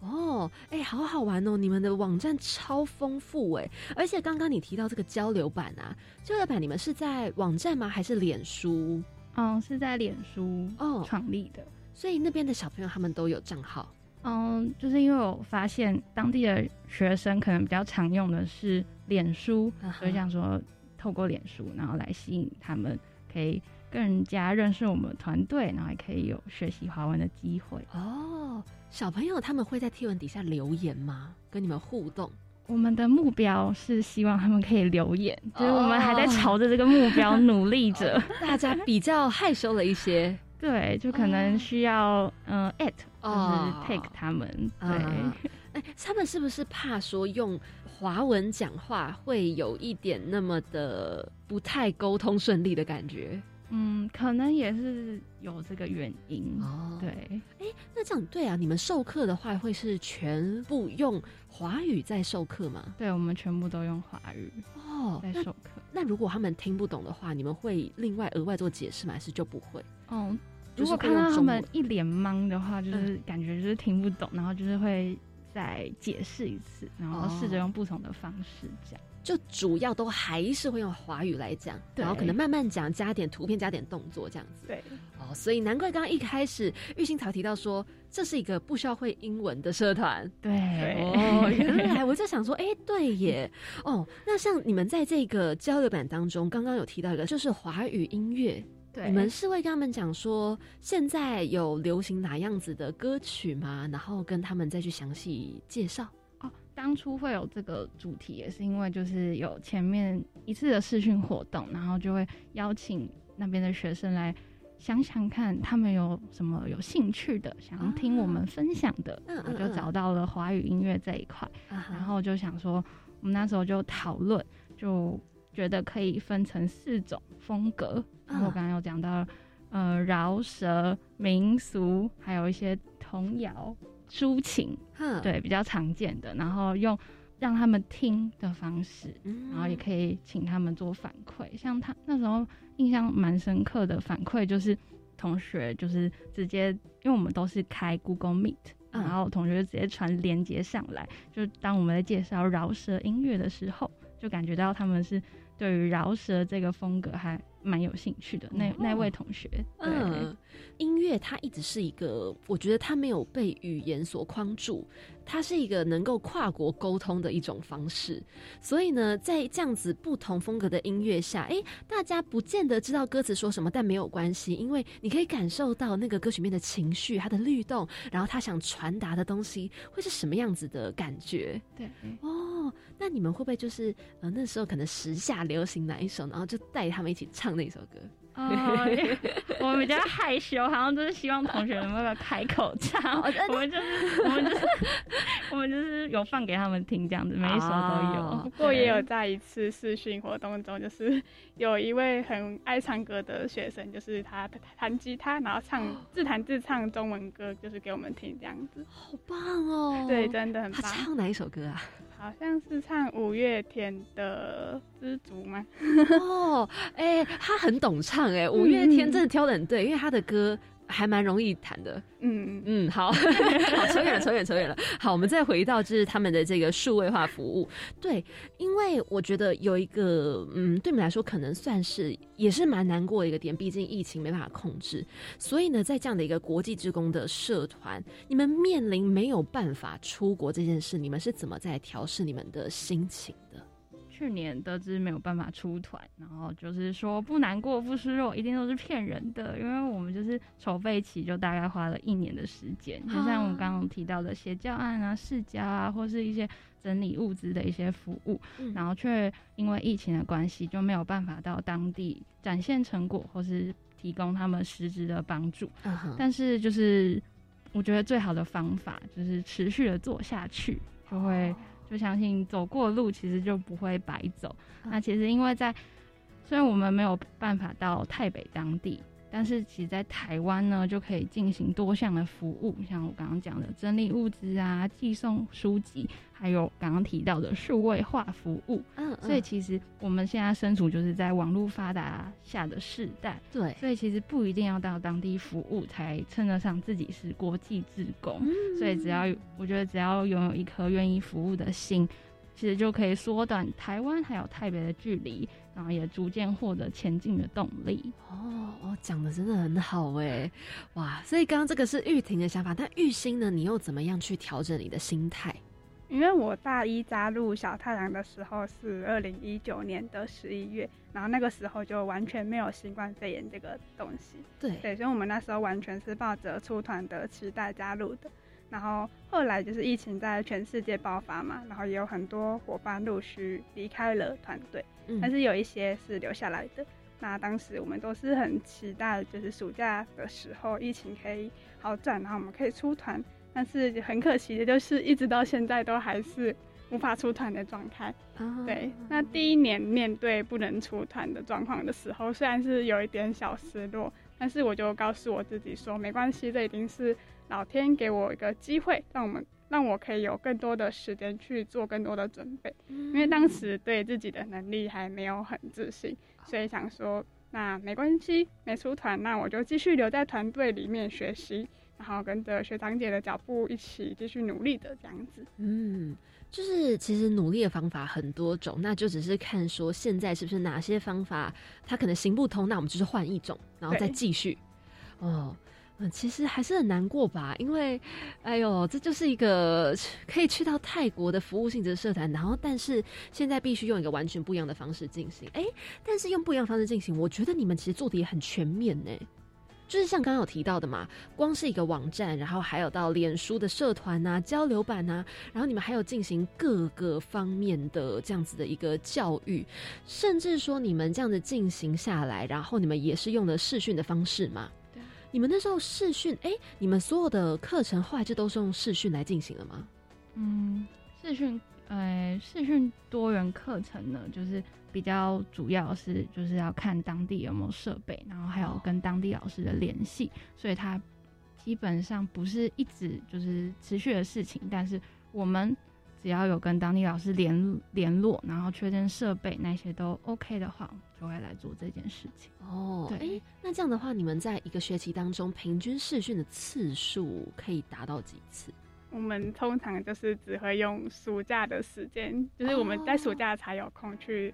[SPEAKER 1] 哦，哎、好好玩哦！你们的网站超丰富哎，而且刚刚你提到这个交流版啊，交流版你们是在网站吗？还是脸书？
[SPEAKER 4] 嗯，是在脸书
[SPEAKER 1] 哦
[SPEAKER 4] 创立的。
[SPEAKER 1] 所以那边的小朋友他们都有账号。
[SPEAKER 4] 嗯，就是因为我发现当地的学生可能比较常用的是脸书，所以想说透过脸书，然后来吸引他们，可以更加认识我们团队，然后也可以有学习华文的机会。
[SPEAKER 1] 哦，小朋友他们会在贴文底下留言吗？跟你们互动？
[SPEAKER 4] 我们的目标是希望他们可以留言，就是我们还在朝着这个目标努力着。
[SPEAKER 1] 大家比较害羞了一些。
[SPEAKER 4] 对，就可能需要嗯、呃 at，
[SPEAKER 1] 哦
[SPEAKER 4] 就是 take 他们。对，
[SPEAKER 1] 啊 哎、他们是不是怕说用华文讲话会有一点那么的不太沟通顺利的感觉？
[SPEAKER 4] 嗯，可能也是有这个原因。
[SPEAKER 1] 哦，
[SPEAKER 4] 对，
[SPEAKER 1] 哎、那这样对啊，你们授课的话会是全部用华语在授课吗？
[SPEAKER 4] 对，我们全部都用华语
[SPEAKER 1] 哦，
[SPEAKER 4] 在授课。
[SPEAKER 1] 那如果他们听不懂的话，你们会另外额外做解释吗？还是就不会？
[SPEAKER 4] 哦，如果看到他们一脸懵的话，就是感觉就是听不懂，然后就是会再解释一次，然后试着用不同的方式讲。
[SPEAKER 1] 就主要都还是会用华语来讲，
[SPEAKER 4] 对
[SPEAKER 1] 然后可能慢慢讲，加点图片，加点动作这样子。
[SPEAKER 3] 对，
[SPEAKER 1] 哦，所以难怪刚刚一开始玉兴草提到说，这是一个不需要会英文的社团。
[SPEAKER 4] 对，
[SPEAKER 1] 哦，原来我在想说，哎、对耶。哦，那像你们在这个交流版当中，刚刚有提到一个，就是华语音乐。
[SPEAKER 4] 对
[SPEAKER 1] 你们是会跟他们讲说，现在有流行哪样子的歌曲吗？然后跟他们再去详细介绍。
[SPEAKER 4] 哦，当初会有这个主题，也是因为就是有前面一次的试训活动，然后就会邀请那边的学生来想想看，他们有什么有兴趣的，想要听我们分享的，
[SPEAKER 1] 嗯
[SPEAKER 4] 我就找到了华语音乐这一块，然后就想说，我们那时候就讨论，就觉得可以分成四种风格，然后我刚刚有讲到，呃，饶舌、民俗，还有一些童谣、抒情，对，比较常见的，然后用让他们听的方式，
[SPEAKER 1] 嗯。
[SPEAKER 4] 然后也可以请他们做反馈。像他那时候印象蛮深刻的反馈，就是同学就是直接，因为我们都是开 Google Meet，然后同学就直接传连接上来，就当我们在介绍饶舌音乐的时候，就感觉到他们是对于饶舌这个风格还。蛮有兴趣的那那位同学，嗯，
[SPEAKER 1] 音乐它一直是一个，我觉得它没有被语言所框住，它是一个能够跨国沟通的一种方式。所以呢，在这样子不同风格的音乐下，哎，大家不见得知道歌词说什么，但没有关系，因为你可以感受到那个歌曲面的情绪，它的律动，然后他想传达的东西会是什么样子的感觉。
[SPEAKER 4] 对，
[SPEAKER 1] 哦，那你们会不会就是呃那时候可能时下流行哪一首，然后就带他们一起唱？那首歌。
[SPEAKER 4] 哦，我们比较害羞，好像就是希望同学能够开口唱。我们就是，我们就是，我们就是有放给他们听，这样子，每一首都有。
[SPEAKER 3] 不过也有在一次试训活动中，就是有一位很爱唱歌的学生，就是他弹吉他，然后唱自弹自唱中文歌，就是给我们听，这样子。
[SPEAKER 1] 好棒哦！
[SPEAKER 3] 对，真的很棒。
[SPEAKER 1] 他唱哪一首歌啊？
[SPEAKER 3] 好像是唱五月天的《知足》吗？
[SPEAKER 1] 哦，哎，他很懂唱。哎，五月天真的挑的很对，因为他的歌还蛮容易谈的。嗯嗯，好，好，扯远了，扯远，扯远了。好，我们再回到就是他们的这个数位化服务。对，因为我觉得有一个，嗯，对你们来说可能算是也是蛮难过的一个点，毕竟疫情没办法控制。所以呢，在这样的一个国际职工的社团，你们面临没有办法出国这件事，你们是怎么在调试你们的心情的？
[SPEAKER 4] 去年得知没有办法出团，然后就是说不难过不失落，一定都是骗人的，因为我们就是筹备期就大概花了一年的时间，就像我们刚刚提到的写教案啊、试教啊，或是一些整理物资的一些服务，然后却因为疫情的关系就没有办法到当地展现成果，或是提供他们实质的帮助。但是就是我觉得最好的方法就是持续的做下去，就会。就相信走过路其实就不会白走。那其实因为在虽然我们没有办法到台北当地。但是其实，在台湾呢，就可以进行多项的服务，像我刚刚讲的整理物资啊、寄送书籍，还有刚刚提到的数位化服务。嗯，所以其实我们现在身处就是在网络发达下的世代。
[SPEAKER 1] 对，
[SPEAKER 4] 所以其实不一定要到当地服务才称得上自己是国际职工。所以只要我觉得只要拥有一颗愿意服务的心。其实就可以缩短台湾还有台北的距离，然后也逐渐获得前进的动力。
[SPEAKER 1] 哦，哦，讲的真的很好哎，哇！所以刚刚这个是玉婷的想法，但玉心呢，你又怎么样去调整你的心态？
[SPEAKER 3] 因为我大一加入小太阳的时候是二零一九年的十一月，然后那个时候就完全没有新冠肺炎这个东西。
[SPEAKER 1] 对
[SPEAKER 3] 对，所以我们那时候完全是抱着出团的期待加入的。然后后来就是疫情在全世界爆发嘛，然后也有很多伙伴陆续离开了团队，但是有一些是留下来的。那当时我们都是很期待，就是暑假的时候疫情可以好转，然后我们可以出团。但是很可惜的就是，一直到现在都还是无法出团的状态。对，那第一年面对不能出团的状况的时候，虽然是有一点小失落，但是我就告诉我自己说，没关系，这已经是。老天给我一个机会，让我们让我可以有更多的时间去做更多的准备，因为当时对自己的能力还没有很自信，所以想说那没关系，没出团，那我就继续留在团队里面学习，然后跟着学长姐的脚步一起继续努力的这样子。
[SPEAKER 1] 嗯，就是其实努力的方法很多种，那就只是看说现在是不是哪些方法它可能行不通，那我们就是换一种，然后再继续。哦。嗯，其实还是很难过吧，因为，哎呦，这就是一个可以去到泰国的服务性质的社团，然后但是现在必须用一个完全不一样的方式进行，哎，但是用不一样的方式进行，我觉得你们其实做的也很全面呢，就是像刚刚有提到的嘛，光是一个网站，然后还有到脸书的社团呐、交流版呐，然后你们还有进行各个方面的这样子的一个教育，甚至说你们这样子进行下来，然后你们也是用了视讯的方式嘛。你们那时候试训，哎，你们所有的课程后来就都是用视讯来进行了吗？
[SPEAKER 4] 嗯，视讯，呃，视讯多元课程呢，就是比较主要是就是要看当地有没有设备，然后还有跟当地老师的联系，所以它基本上不是一直就是持续的事情，但是我们。只要有跟当地老师联联络，然后确认设备那些都 OK 的话，就会来做这件事情。
[SPEAKER 1] 哦，对，那这样的话，你们在一个学期当中平均试训的次数可以达到几次？
[SPEAKER 3] 我们通常就是只会用暑假的时间，就是我们在暑假才有空去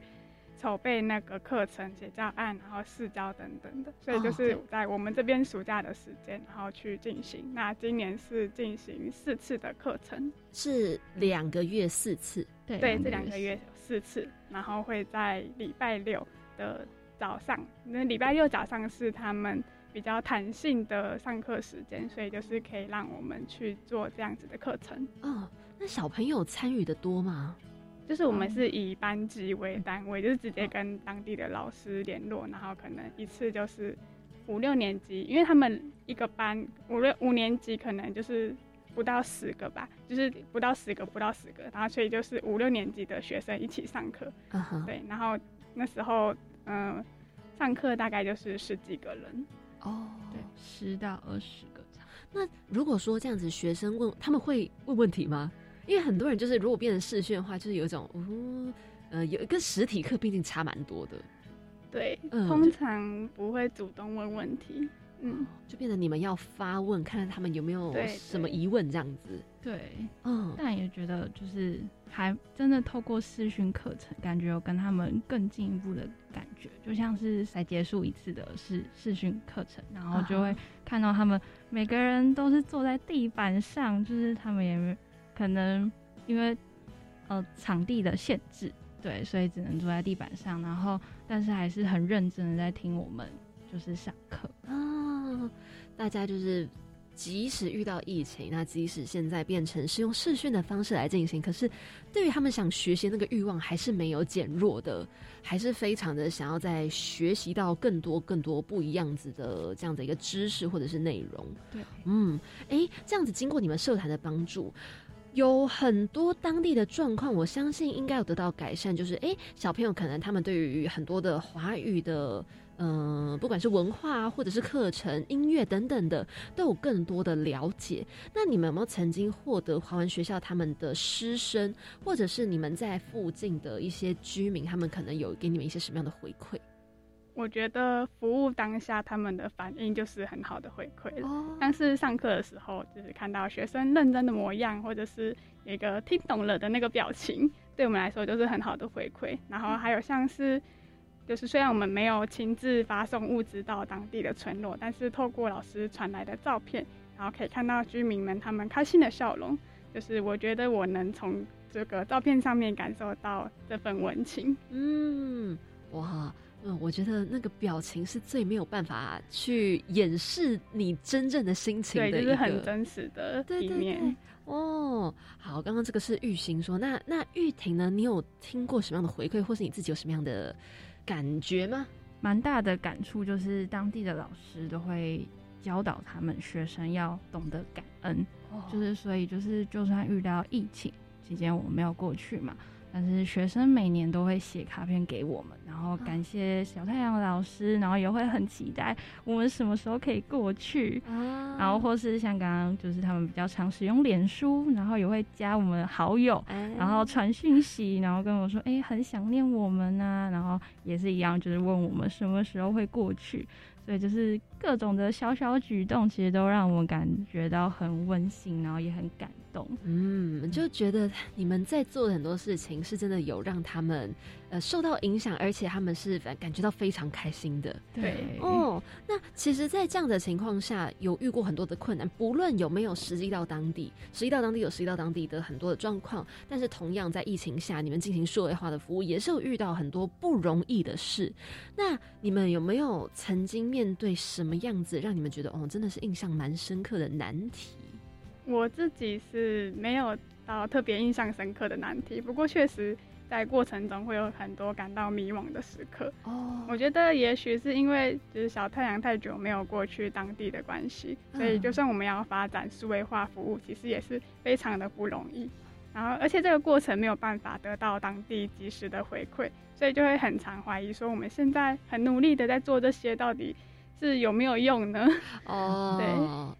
[SPEAKER 3] 筹备那个课程、写教案，然后试教等等的，所以就是在我们这边暑假的时间，然后去进行。那今年是进行四次的课程，
[SPEAKER 1] 是两个月四次，
[SPEAKER 4] 对
[SPEAKER 3] 对，这两个月四次，然后会在礼拜六的早上，那礼拜六早上是他们比较弹性的上课时间，所以就是可以让我们去做这样子的课程。
[SPEAKER 1] 哦，那小朋友参与的多吗？
[SPEAKER 3] 就是我们是以班级为单位，就是直接跟当地的老师联络，然后可能一次就是五六年级，因为他们一个班五六五年级可能就是不到十个吧，就是不到十个，不到十个，然后所以就是五六年级的学生一起上课，对，然后那时候嗯，上课大概就是十几个人，
[SPEAKER 1] 哦，
[SPEAKER 4] 对，十到二十个。
[SPEAKER 1] 那如果说这样子，学生问他们会问问题吗？因为很多人就是如果变成视讯的话，就是有一种，嗯，呃，有一个实体课毕竟差蛮多的。
[SPEAKER 3] 对，通常不会主动问问题，嗯，
[SPEAKER 1] 就变成你们要发问，看看他们有没有什么疑问这样子。
[SPEAKER 4] 对，嗯，但也觉得就是还真的透过视讯课程，感觉有跟他们更进一步的感觉，就像是才结束一次的视视讯课程，然后就会看到他们每个人都是坐在地板上，就是他们也可能因为呃场地的限制。对，所以只能坐在地板上，然后但是还是很认真的在听我们就是上课
[SPEAKER 1] 啊。大家就是即使遇到疫情，那即使现在变成是用视讯的方式来进行，可是对于他们想学习那个欲望还是没有减弱的，还是非常的想要在学习到更多更多不一样子的这样的一个知识或者是内容。
[SPEAKER 4] 对，
[SPEAKER 1] 嗯，哎，这样子经过你们社团的帮助。有很多当地的状况，我相信应该有得到改善。就是，哎，小朋友可能他们对于很多的华语的，嗯，不管是文化或者是课程、音乐等等的，都有更多的了解。那你们有没有曾经获得华文学校他们的师生，或者是你们在附近的一些居民，他们可能有给你们一些什么样的回馈？
[SPEAKER 3] 我觉得服务当下他们的反应就是很好的回馈了。但是上课的时候，就是看到学生认真的模样，或者是一个听懂了的那个表情，对我们来说就是很好的回馈。然后还有像是，就是虽然我们没有亲自发送物资到当地的村落，但是透过老师传来的照片，然后可以看到居民们他们开心的笑容，就是我觉得我能从这个照片上面感受到这份温情。
[SPEAKER 1] 嗯，哇。嗯，我觉得那个表情是最没有办法去掩饰你真正的心情的
[SPEAKER 3] 一个很真实的
[SPEAKER 1] 一面。哦，好，刚刚这个是玉兴说，那那玉婷呢？你有听过什么样的回馈，或是你自己有什么样的感觉吗？
[SPEAKER 4] 蛮大的感触就是当地的老师都会教导他们学生要懂得感恩，就是所以就是就算遇到疫情期间我们没有过去嘛。但是学生每年都会写卡片给我们，然后感谢小太阳老师，然后也会很期待我们什么时候可以过去，然后或是像刚刚就是他们比较常使用脸书，然后也会加我们好友，然后传讯息，然后跟我说，哎，很想念我们啊，然后也是一样，就是问我们什么时候会过去。所以就是各种的小小举动，其实都让我们感觉到很温馨，然后也很感动。
[SPEAKER 1] 嗯，就觉得你们在做的很多事情，是真的有让他们呃受到影响，而且他们是感觉到非常开心的。
[SPEAKER 4] 对
[SPEAKER 1] 哦，那其实，在这样的情况下，有遇过很多的困难，不论有没有实际到当地，实际到当地有实际到当地的很多的状况，但是同样在疫情下，你们进行社会化的服务，也是有遇到很多不容易的事。那你们有没有曾经？面对什么样子让你们觉得哦，真的是印象蛮深刻的难题？
[SPEAKER 3] 我自己是没有到特别印象深刻的难题，不过确实在过程中会有很多感到迷惘的时刻。哦，我觉得也许是因为就是小太阳太久没有过去当地的关系，所以就算我们要发展数位化服务，其实也是非常的不容易。然后，而且这个过程没有办法得到当地及时的回馈，所以就会很常怀疑说，我们现在很努力的在做这些，到底是有没有用呢？
[SPEAKER 1] 哦，
[SPEAKER 3] 对，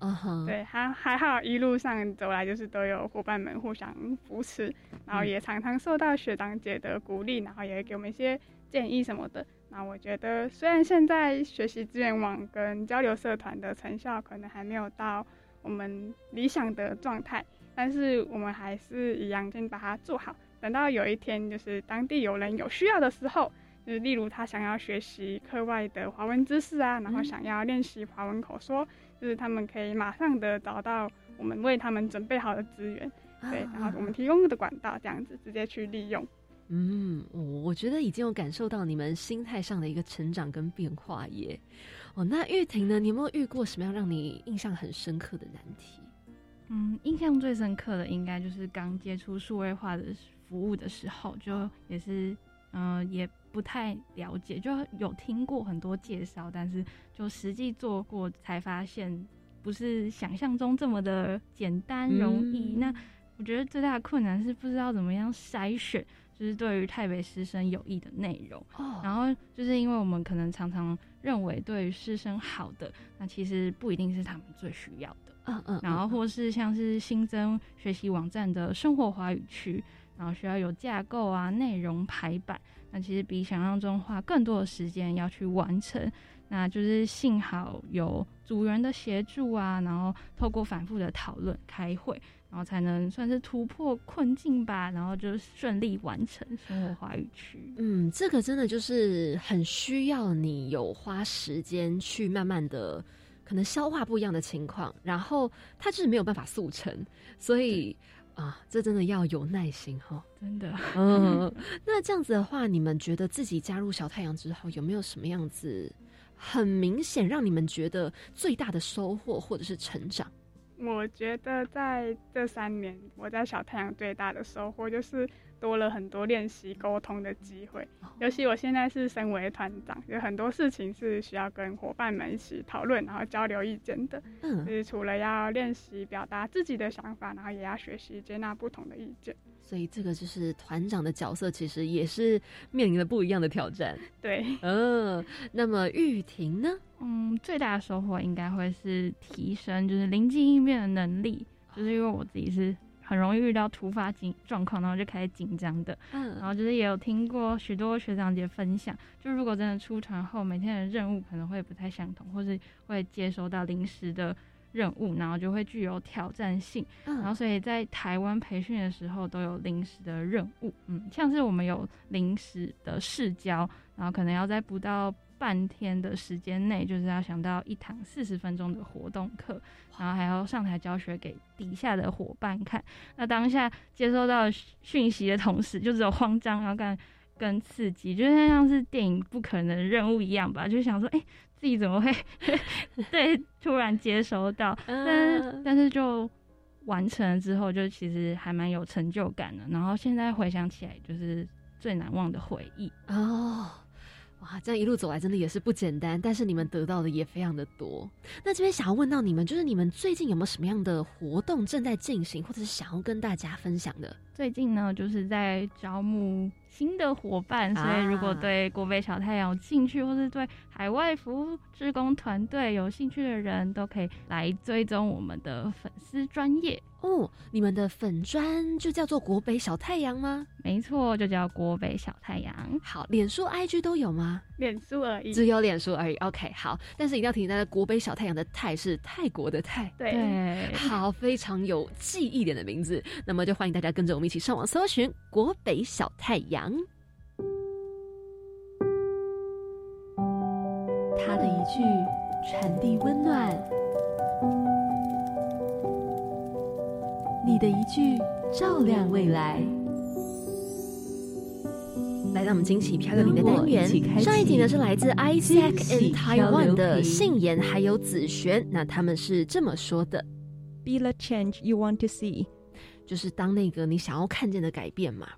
[SPEAKER 3] 嗯哼，对，还还好，一路上走来就是都有伙伴们互相扶持，然后也常常受到学长姐的鼓励，然后也给我们一些建议什么的。那我觉得，虽然现在学习资源网跟交流社团的成效可能还没有到我们理想的状态。但是我们还是一样先把它做好，等到有一天就是当地有人有需要的时候，就是例如他想要学习课外的华文知识啊，然后想要练习华文口说，就是他们可以马上的找到我们为他们准备好的资源，对，然后我们提供的管道这样子直接去利用。
[SPEAKER 1] 嗯，我我觉得已经有感受到你们心态上的一个成长跟变化耶。哦，那玉婷呢？你有没有遇过什么样让你印象很深刻的难题？
[SPEAKER 4] 嗯，印象最深刻的应该就是刚接触数位化的服务的时候，就也是嗯也不太了解，就有听过很多介绍，但是就实际做过才发现不是想象中这么的简单容易。那我觉得最大的困难是不知道怎么样筛选。就是对于台北师生有益的内容，然后就是因为我们可能常常认为对于师生好的，那其实不一定是他们最需要的。嗯嗯。然后或是像是新增学习网站的生活华语区，然后需要有架构啊、内容排版，那其实比想象中花更多的时间要去完成。那就是幸好有组员的协助啊，然后透过反复的讨论、开会。然后才能算是突破困境吧，然后就顺利完成生活华语区。
[SPEAKER 1] 嗯，这个真的就是很需要你有花时间去慢慢的可能消化不一样的情况，然后它就是没有办法速成，所以啊，这真的要有耐心哈，
[SPEAKER 4] 真的。
[SPEAKER 1] 嗯，那这样子的话，你们觉得自己加入小太阳之后，有没有什么样子很明显让你们觉得最大的收获或者是成长？
[SPEAKER 3] 我觉得在这三年，我在小太阳最大的收获就是多了很多练习沟通的机会。尤其我现在是身为团长，有很多事情是需要跟伙伴们一起讨论，然后交流意见的。嗯，就是除了要练习表达自己的想法，然后也要学习接纳不同的意见。
[SPEAKER 1] 所以这个就是团长的角色，其实也是面临了不一样的挑战。
[SPEAKER 3] 对，
[SPEAKER 1] 嗯，那么玉婷呢？
[SPEAKER 4] 嗯，最大的收获应该会是提升就是临机应变的能力，就是因为我自己是很容易遇到突发紧状况，然后就开始紧张的。嗯，然后就是也有听过许多学长姐分享，就如果真的出团后，每天的任务可能会不太相同，或是会接收到临时的。任务，然后就会具有挑战性，然后所以在台湾培训的时候都有临时的任务，嗯，像是我们有临时的试教，然后可能要在不到半天的时间内，就是要想到一堂四十分钟的活动课，然后还要上台教学给底下的伙伴看。那当下接收到讯息的同时，就只有慌张，然后跟跟刺激，就像像是电影不可能的任务一样吧，就想说，哎。自己怎么会 对突然接收到？但 但是就完成了之后，就其实还蛮有成就感的。然后现在回想起来，就是最难忘的回忆
[SPEAKER 1] 哦。哇，这样一路走来真的也是不简单，但是你们得到的也非常的多。那这边想要问到你们，就是你们最近有没有什么样的活动正在进行，或者是想要跟大家分享的？
[SPEAKER 4] 最近呢，就是在招募新的伙伴，所以如果对国北小太阳有兴趣，或是对海外服务志工团队有兴趣的人，都可以来追踪我们的粉丝专业。
[SPEAKER 1] 哦，你们的粉专就叫做国北小太阳吗？
[SPEAKER 4] 没错，就叫国北小太阳。
[SPEAKER 1] 好，脸书、IG 都有吗？
[SPEAKER 3] 脸书而已，
[SPEAKER 1] 只有脸书而已。OK，好，但是一定要提醒大家，国北小太阳的泰是泰国的泰。
[SPEAKER 3] 对，
[SPEAKER 1] 好，非常有记忆点的名字。那么就欢迎大家跟着我们一起上网搜寻国北小太阳。他的一句传递温暖。你的一句照亮未来。来到我们惊喜漂流瓶的单元，上一集呢是来自 Isaac in Taiwan 的信言还有子璇，那他们是这么说的
[SPEAKER 12] ：Be the change you want to see，
[SPEAKER 1] 就是当那个你想要看见的改变嘛。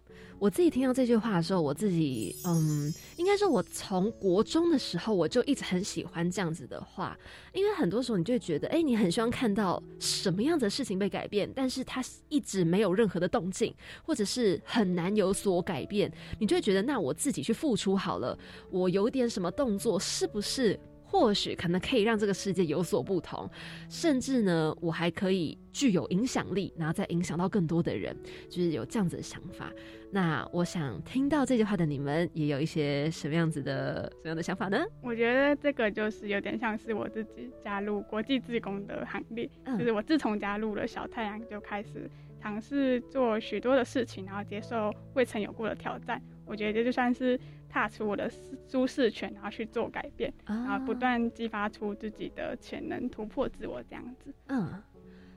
[SPEAKER 1] 我自己听到这句话的时候，我自己嗯，应该说，我从国中的时候我就一直很喜欢这样子的话，因为很多时候你就会觉得，哎，你很希望看到什么样的事情被改变，但是它一直没有任何的动静，或者是很难有所改变，你就会觉得，那我自己去付出好了，我有点什么动作，是不是？或许可能可以让这个世界有所不同，甚至呢，我还可以具有影响力，然后再影响到更多的人，就是有这样子的想法。那我想听到这句话的你们，也有一些什么样子的什么样的想法呢？
[SPEAKER 3] 我觉得这个就是有点像是我自己加入国际自工的行列，就是我自从加入了小太阳，就开始尝试做许多的事情，然后接受未曾有过的挑战。我觉得这就算是踏出我的舒适圈，然后去做改变，然后不断激发出自己的潜能，突破自我这样子。
[SPEAKER 1] 嗯，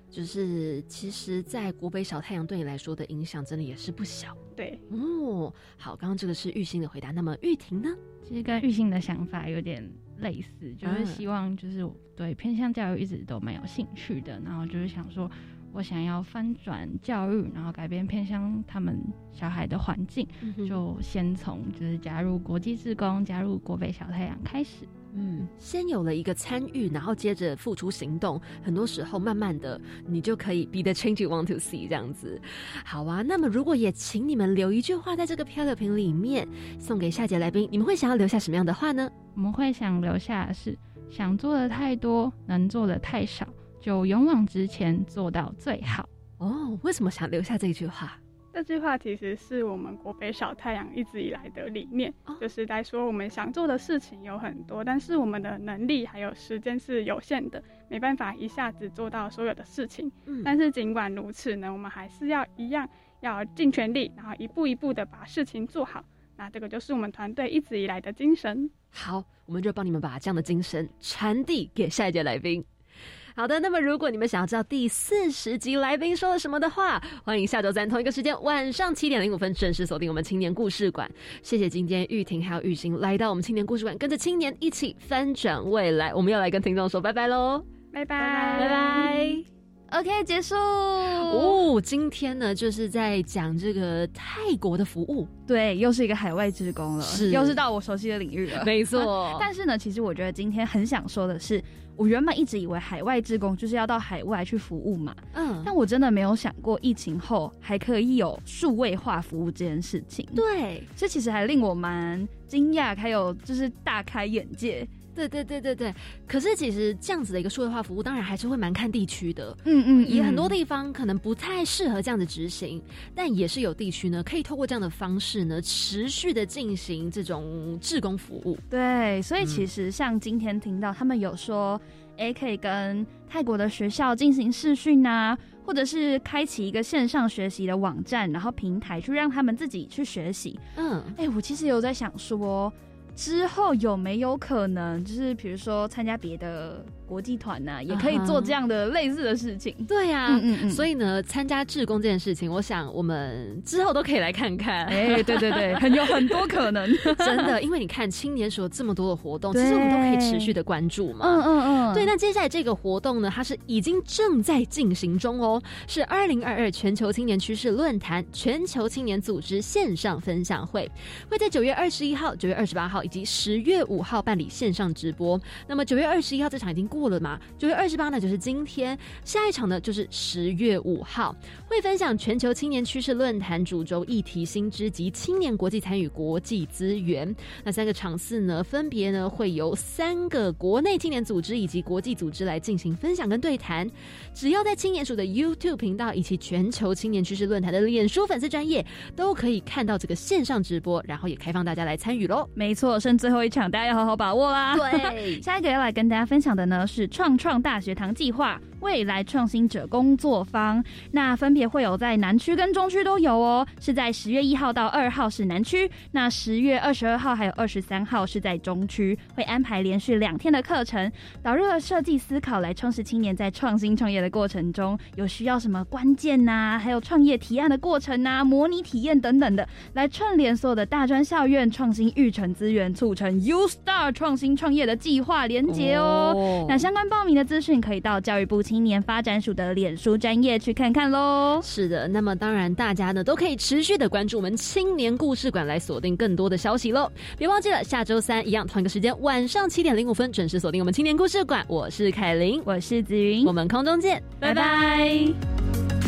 [SPEAKER 1] 就是其实，在国北小太阳对你来说的影响，真的也是不小。
[SPEAKER 3] 对，
[SPEAKER 1] 哦，好，刚刚这个是玉兴的回答，那么玉婷呢？
[SPEAKER 13] 其实跟玉兴的想法有点类似，就是希望就是对偏向教育一直都蛮有兴趣的，然后就是想说。我想要翻转教育，然后改变偏向他们小孩的环境，就先从就是加入国际志工，加入国北小太阳开始。
[SPEAKER 1] 嗯，先有了一个参与，然后接着付出行动，很多时候慢慢的，你就可以 be the change you want to see 这样子。好啊，那么如果也请你们留一句话在这个漂流瓶里面，送给下节来宾，你们会想要留下什么样的话呢？
[SPEAKER 13] 我们会想留下的是，想做的太多，能做的太少。就勇往直前，做到最好
[SPEAKER 1] 哦。为什么想留下这句话？
[SPEAKER 3] 这句话其实是我们国北小太阳一直以来的理念，就是在说我们想做的事情有很多，但是我们的能力还有时间是有限的，没办法一下子做到所有的事情。嗯，但是尽管如此呢，我们还是要一样要尽全力，然后一步一步的把事情做好。那这个就是我们团队一直以来的精神。
[SPEAKER 1] 好，我们就帮你们把这样的精神传递给下一届来宾。好的，那么如果你们想要知道第四十集来宾说了什么的话，欢迎下周三同一个时间晚上七点零五分准时锁定我们青年故事馆。谢谢今天玉婷还有玉兴来到我们青年故事馆，跟着青年一起翻转未来。我们要来跟听众说拜拜喽，
[SPEAKER 3] 拜拜
[SPEAKER 1] 拜拜。
[SPEAKER 13] OK，结束
[SPEAKER 1] 哦。今天呢，就是在讲这个泰国的服务，
[SPEAKER 13] 对，又是一个海外职工了，
[SPEAKER 1] 是，
[SPEAKER 13] 又是到我熟悉的领域了，
[SPEAKER 1] 没错。
[SPEAKER 13] 但是呢，其实我觉得今天很想说的是，我原本一直以为海外志工就是要到海外去服务嘛，嗯，但我真的没有想过疫情后还可以有数位化服务这件事情。
[SPEAKER 1] 对，
[SPEAKER 13] 这其实还令我蛮惊讶，还有就是大开眼界。
[SPEAKER 1] 对对对对对，可是其实这样子的一个数字化服务，当然还是会蛮看地区的。
[SPEAKER 13] 嗯嗯，
[SPEAKER 1] 也很多地方可能不太适合这样子执行，但也是有地区呢，可以透过这样的方式呢，持续的进行这种志工服务。
[SPEAKER 13] 对，所以其实像今天听到他们有说，哎，可以跟泰国的学校进行视讯啊，或者是开启一个线上学习的网站，然后平台去让他们自己去学习。嗯，哎，我其实有在想说。之后有没有可能，就是比如说参加别的？国际团呐，也可以做这样的类似的事情。
[SPEAKER 1] 对呀，嗯嗯嗯。所以呢，参加志工这件事情，我想我们之后都可以来看看。
[SPEAKER 13] 哎，对对对，很有很多可能，
[SPEAKER 1] 真的。因为你看青年署有这么多的活动，其实我们都可以持续的关注嘛。
[SPEAKER 13] 嗯嗯嗯。
[SPEAKER 1] 对，那接下来这个活动呢，它是已经正在进行中哦，是二零二二全球青年趋势论坛全球青年组织线上分享会，会在九月二十一号、九月二十八号以及十月五号办理线上直播。那么九月二十一号这场已经过。过了嘛？九月二十八呢，就是今天。下一场呢，就是十月五号，会分享全球青年趋势论坛主轴议题新知及青年国际参与国际资源。那三个场次呢，分别呢会由三个国内青年组织以及国际组织来进行分享跟对谈。只要在青年署的 YouTube 频道以及全球青年趋势论坛的脸书粉丝专业，都可以看到这个线上直播，然后也开放大家来参与喽。
[SPEAKER 13] 没错，剩最后一场，大家要好好把握啦。
[SPEAKER 1] 对，
[SPEAKER 13] 下一个要来跟大家分享的呢。是创创大学堂计划未来创新者工作坊，那分别会有在南区跟中区都有哦。是在十月一号到二号是南区，那十月二十二号还有二十三号是在中区，会安排连续两天的课程，导入了设计思考来充实青年在创新创业的过程中有需要什么关键呐，还有创业提案的过程呐，模拟体验等等的，来串联所有的大专校院创新育成资源，促成 U Star 创新创业的计划连结哦。那相关报名的资讯可以到教育部青年发展署的脸书专业去看看喽。
[SPEAKER 1] 是的，那么当然大家呢都可以持续的关注我们青年故事馆来锁定更多的消息喽。别忘记了下周三一样同一个时间晚上七点零五分准时锁定我们青年故事馆。我是凯琳，
[SPEAKER 13] 我是子云，
[SPEAKER 1] 我们空中见，
[SPEAKER 13] 拜拜。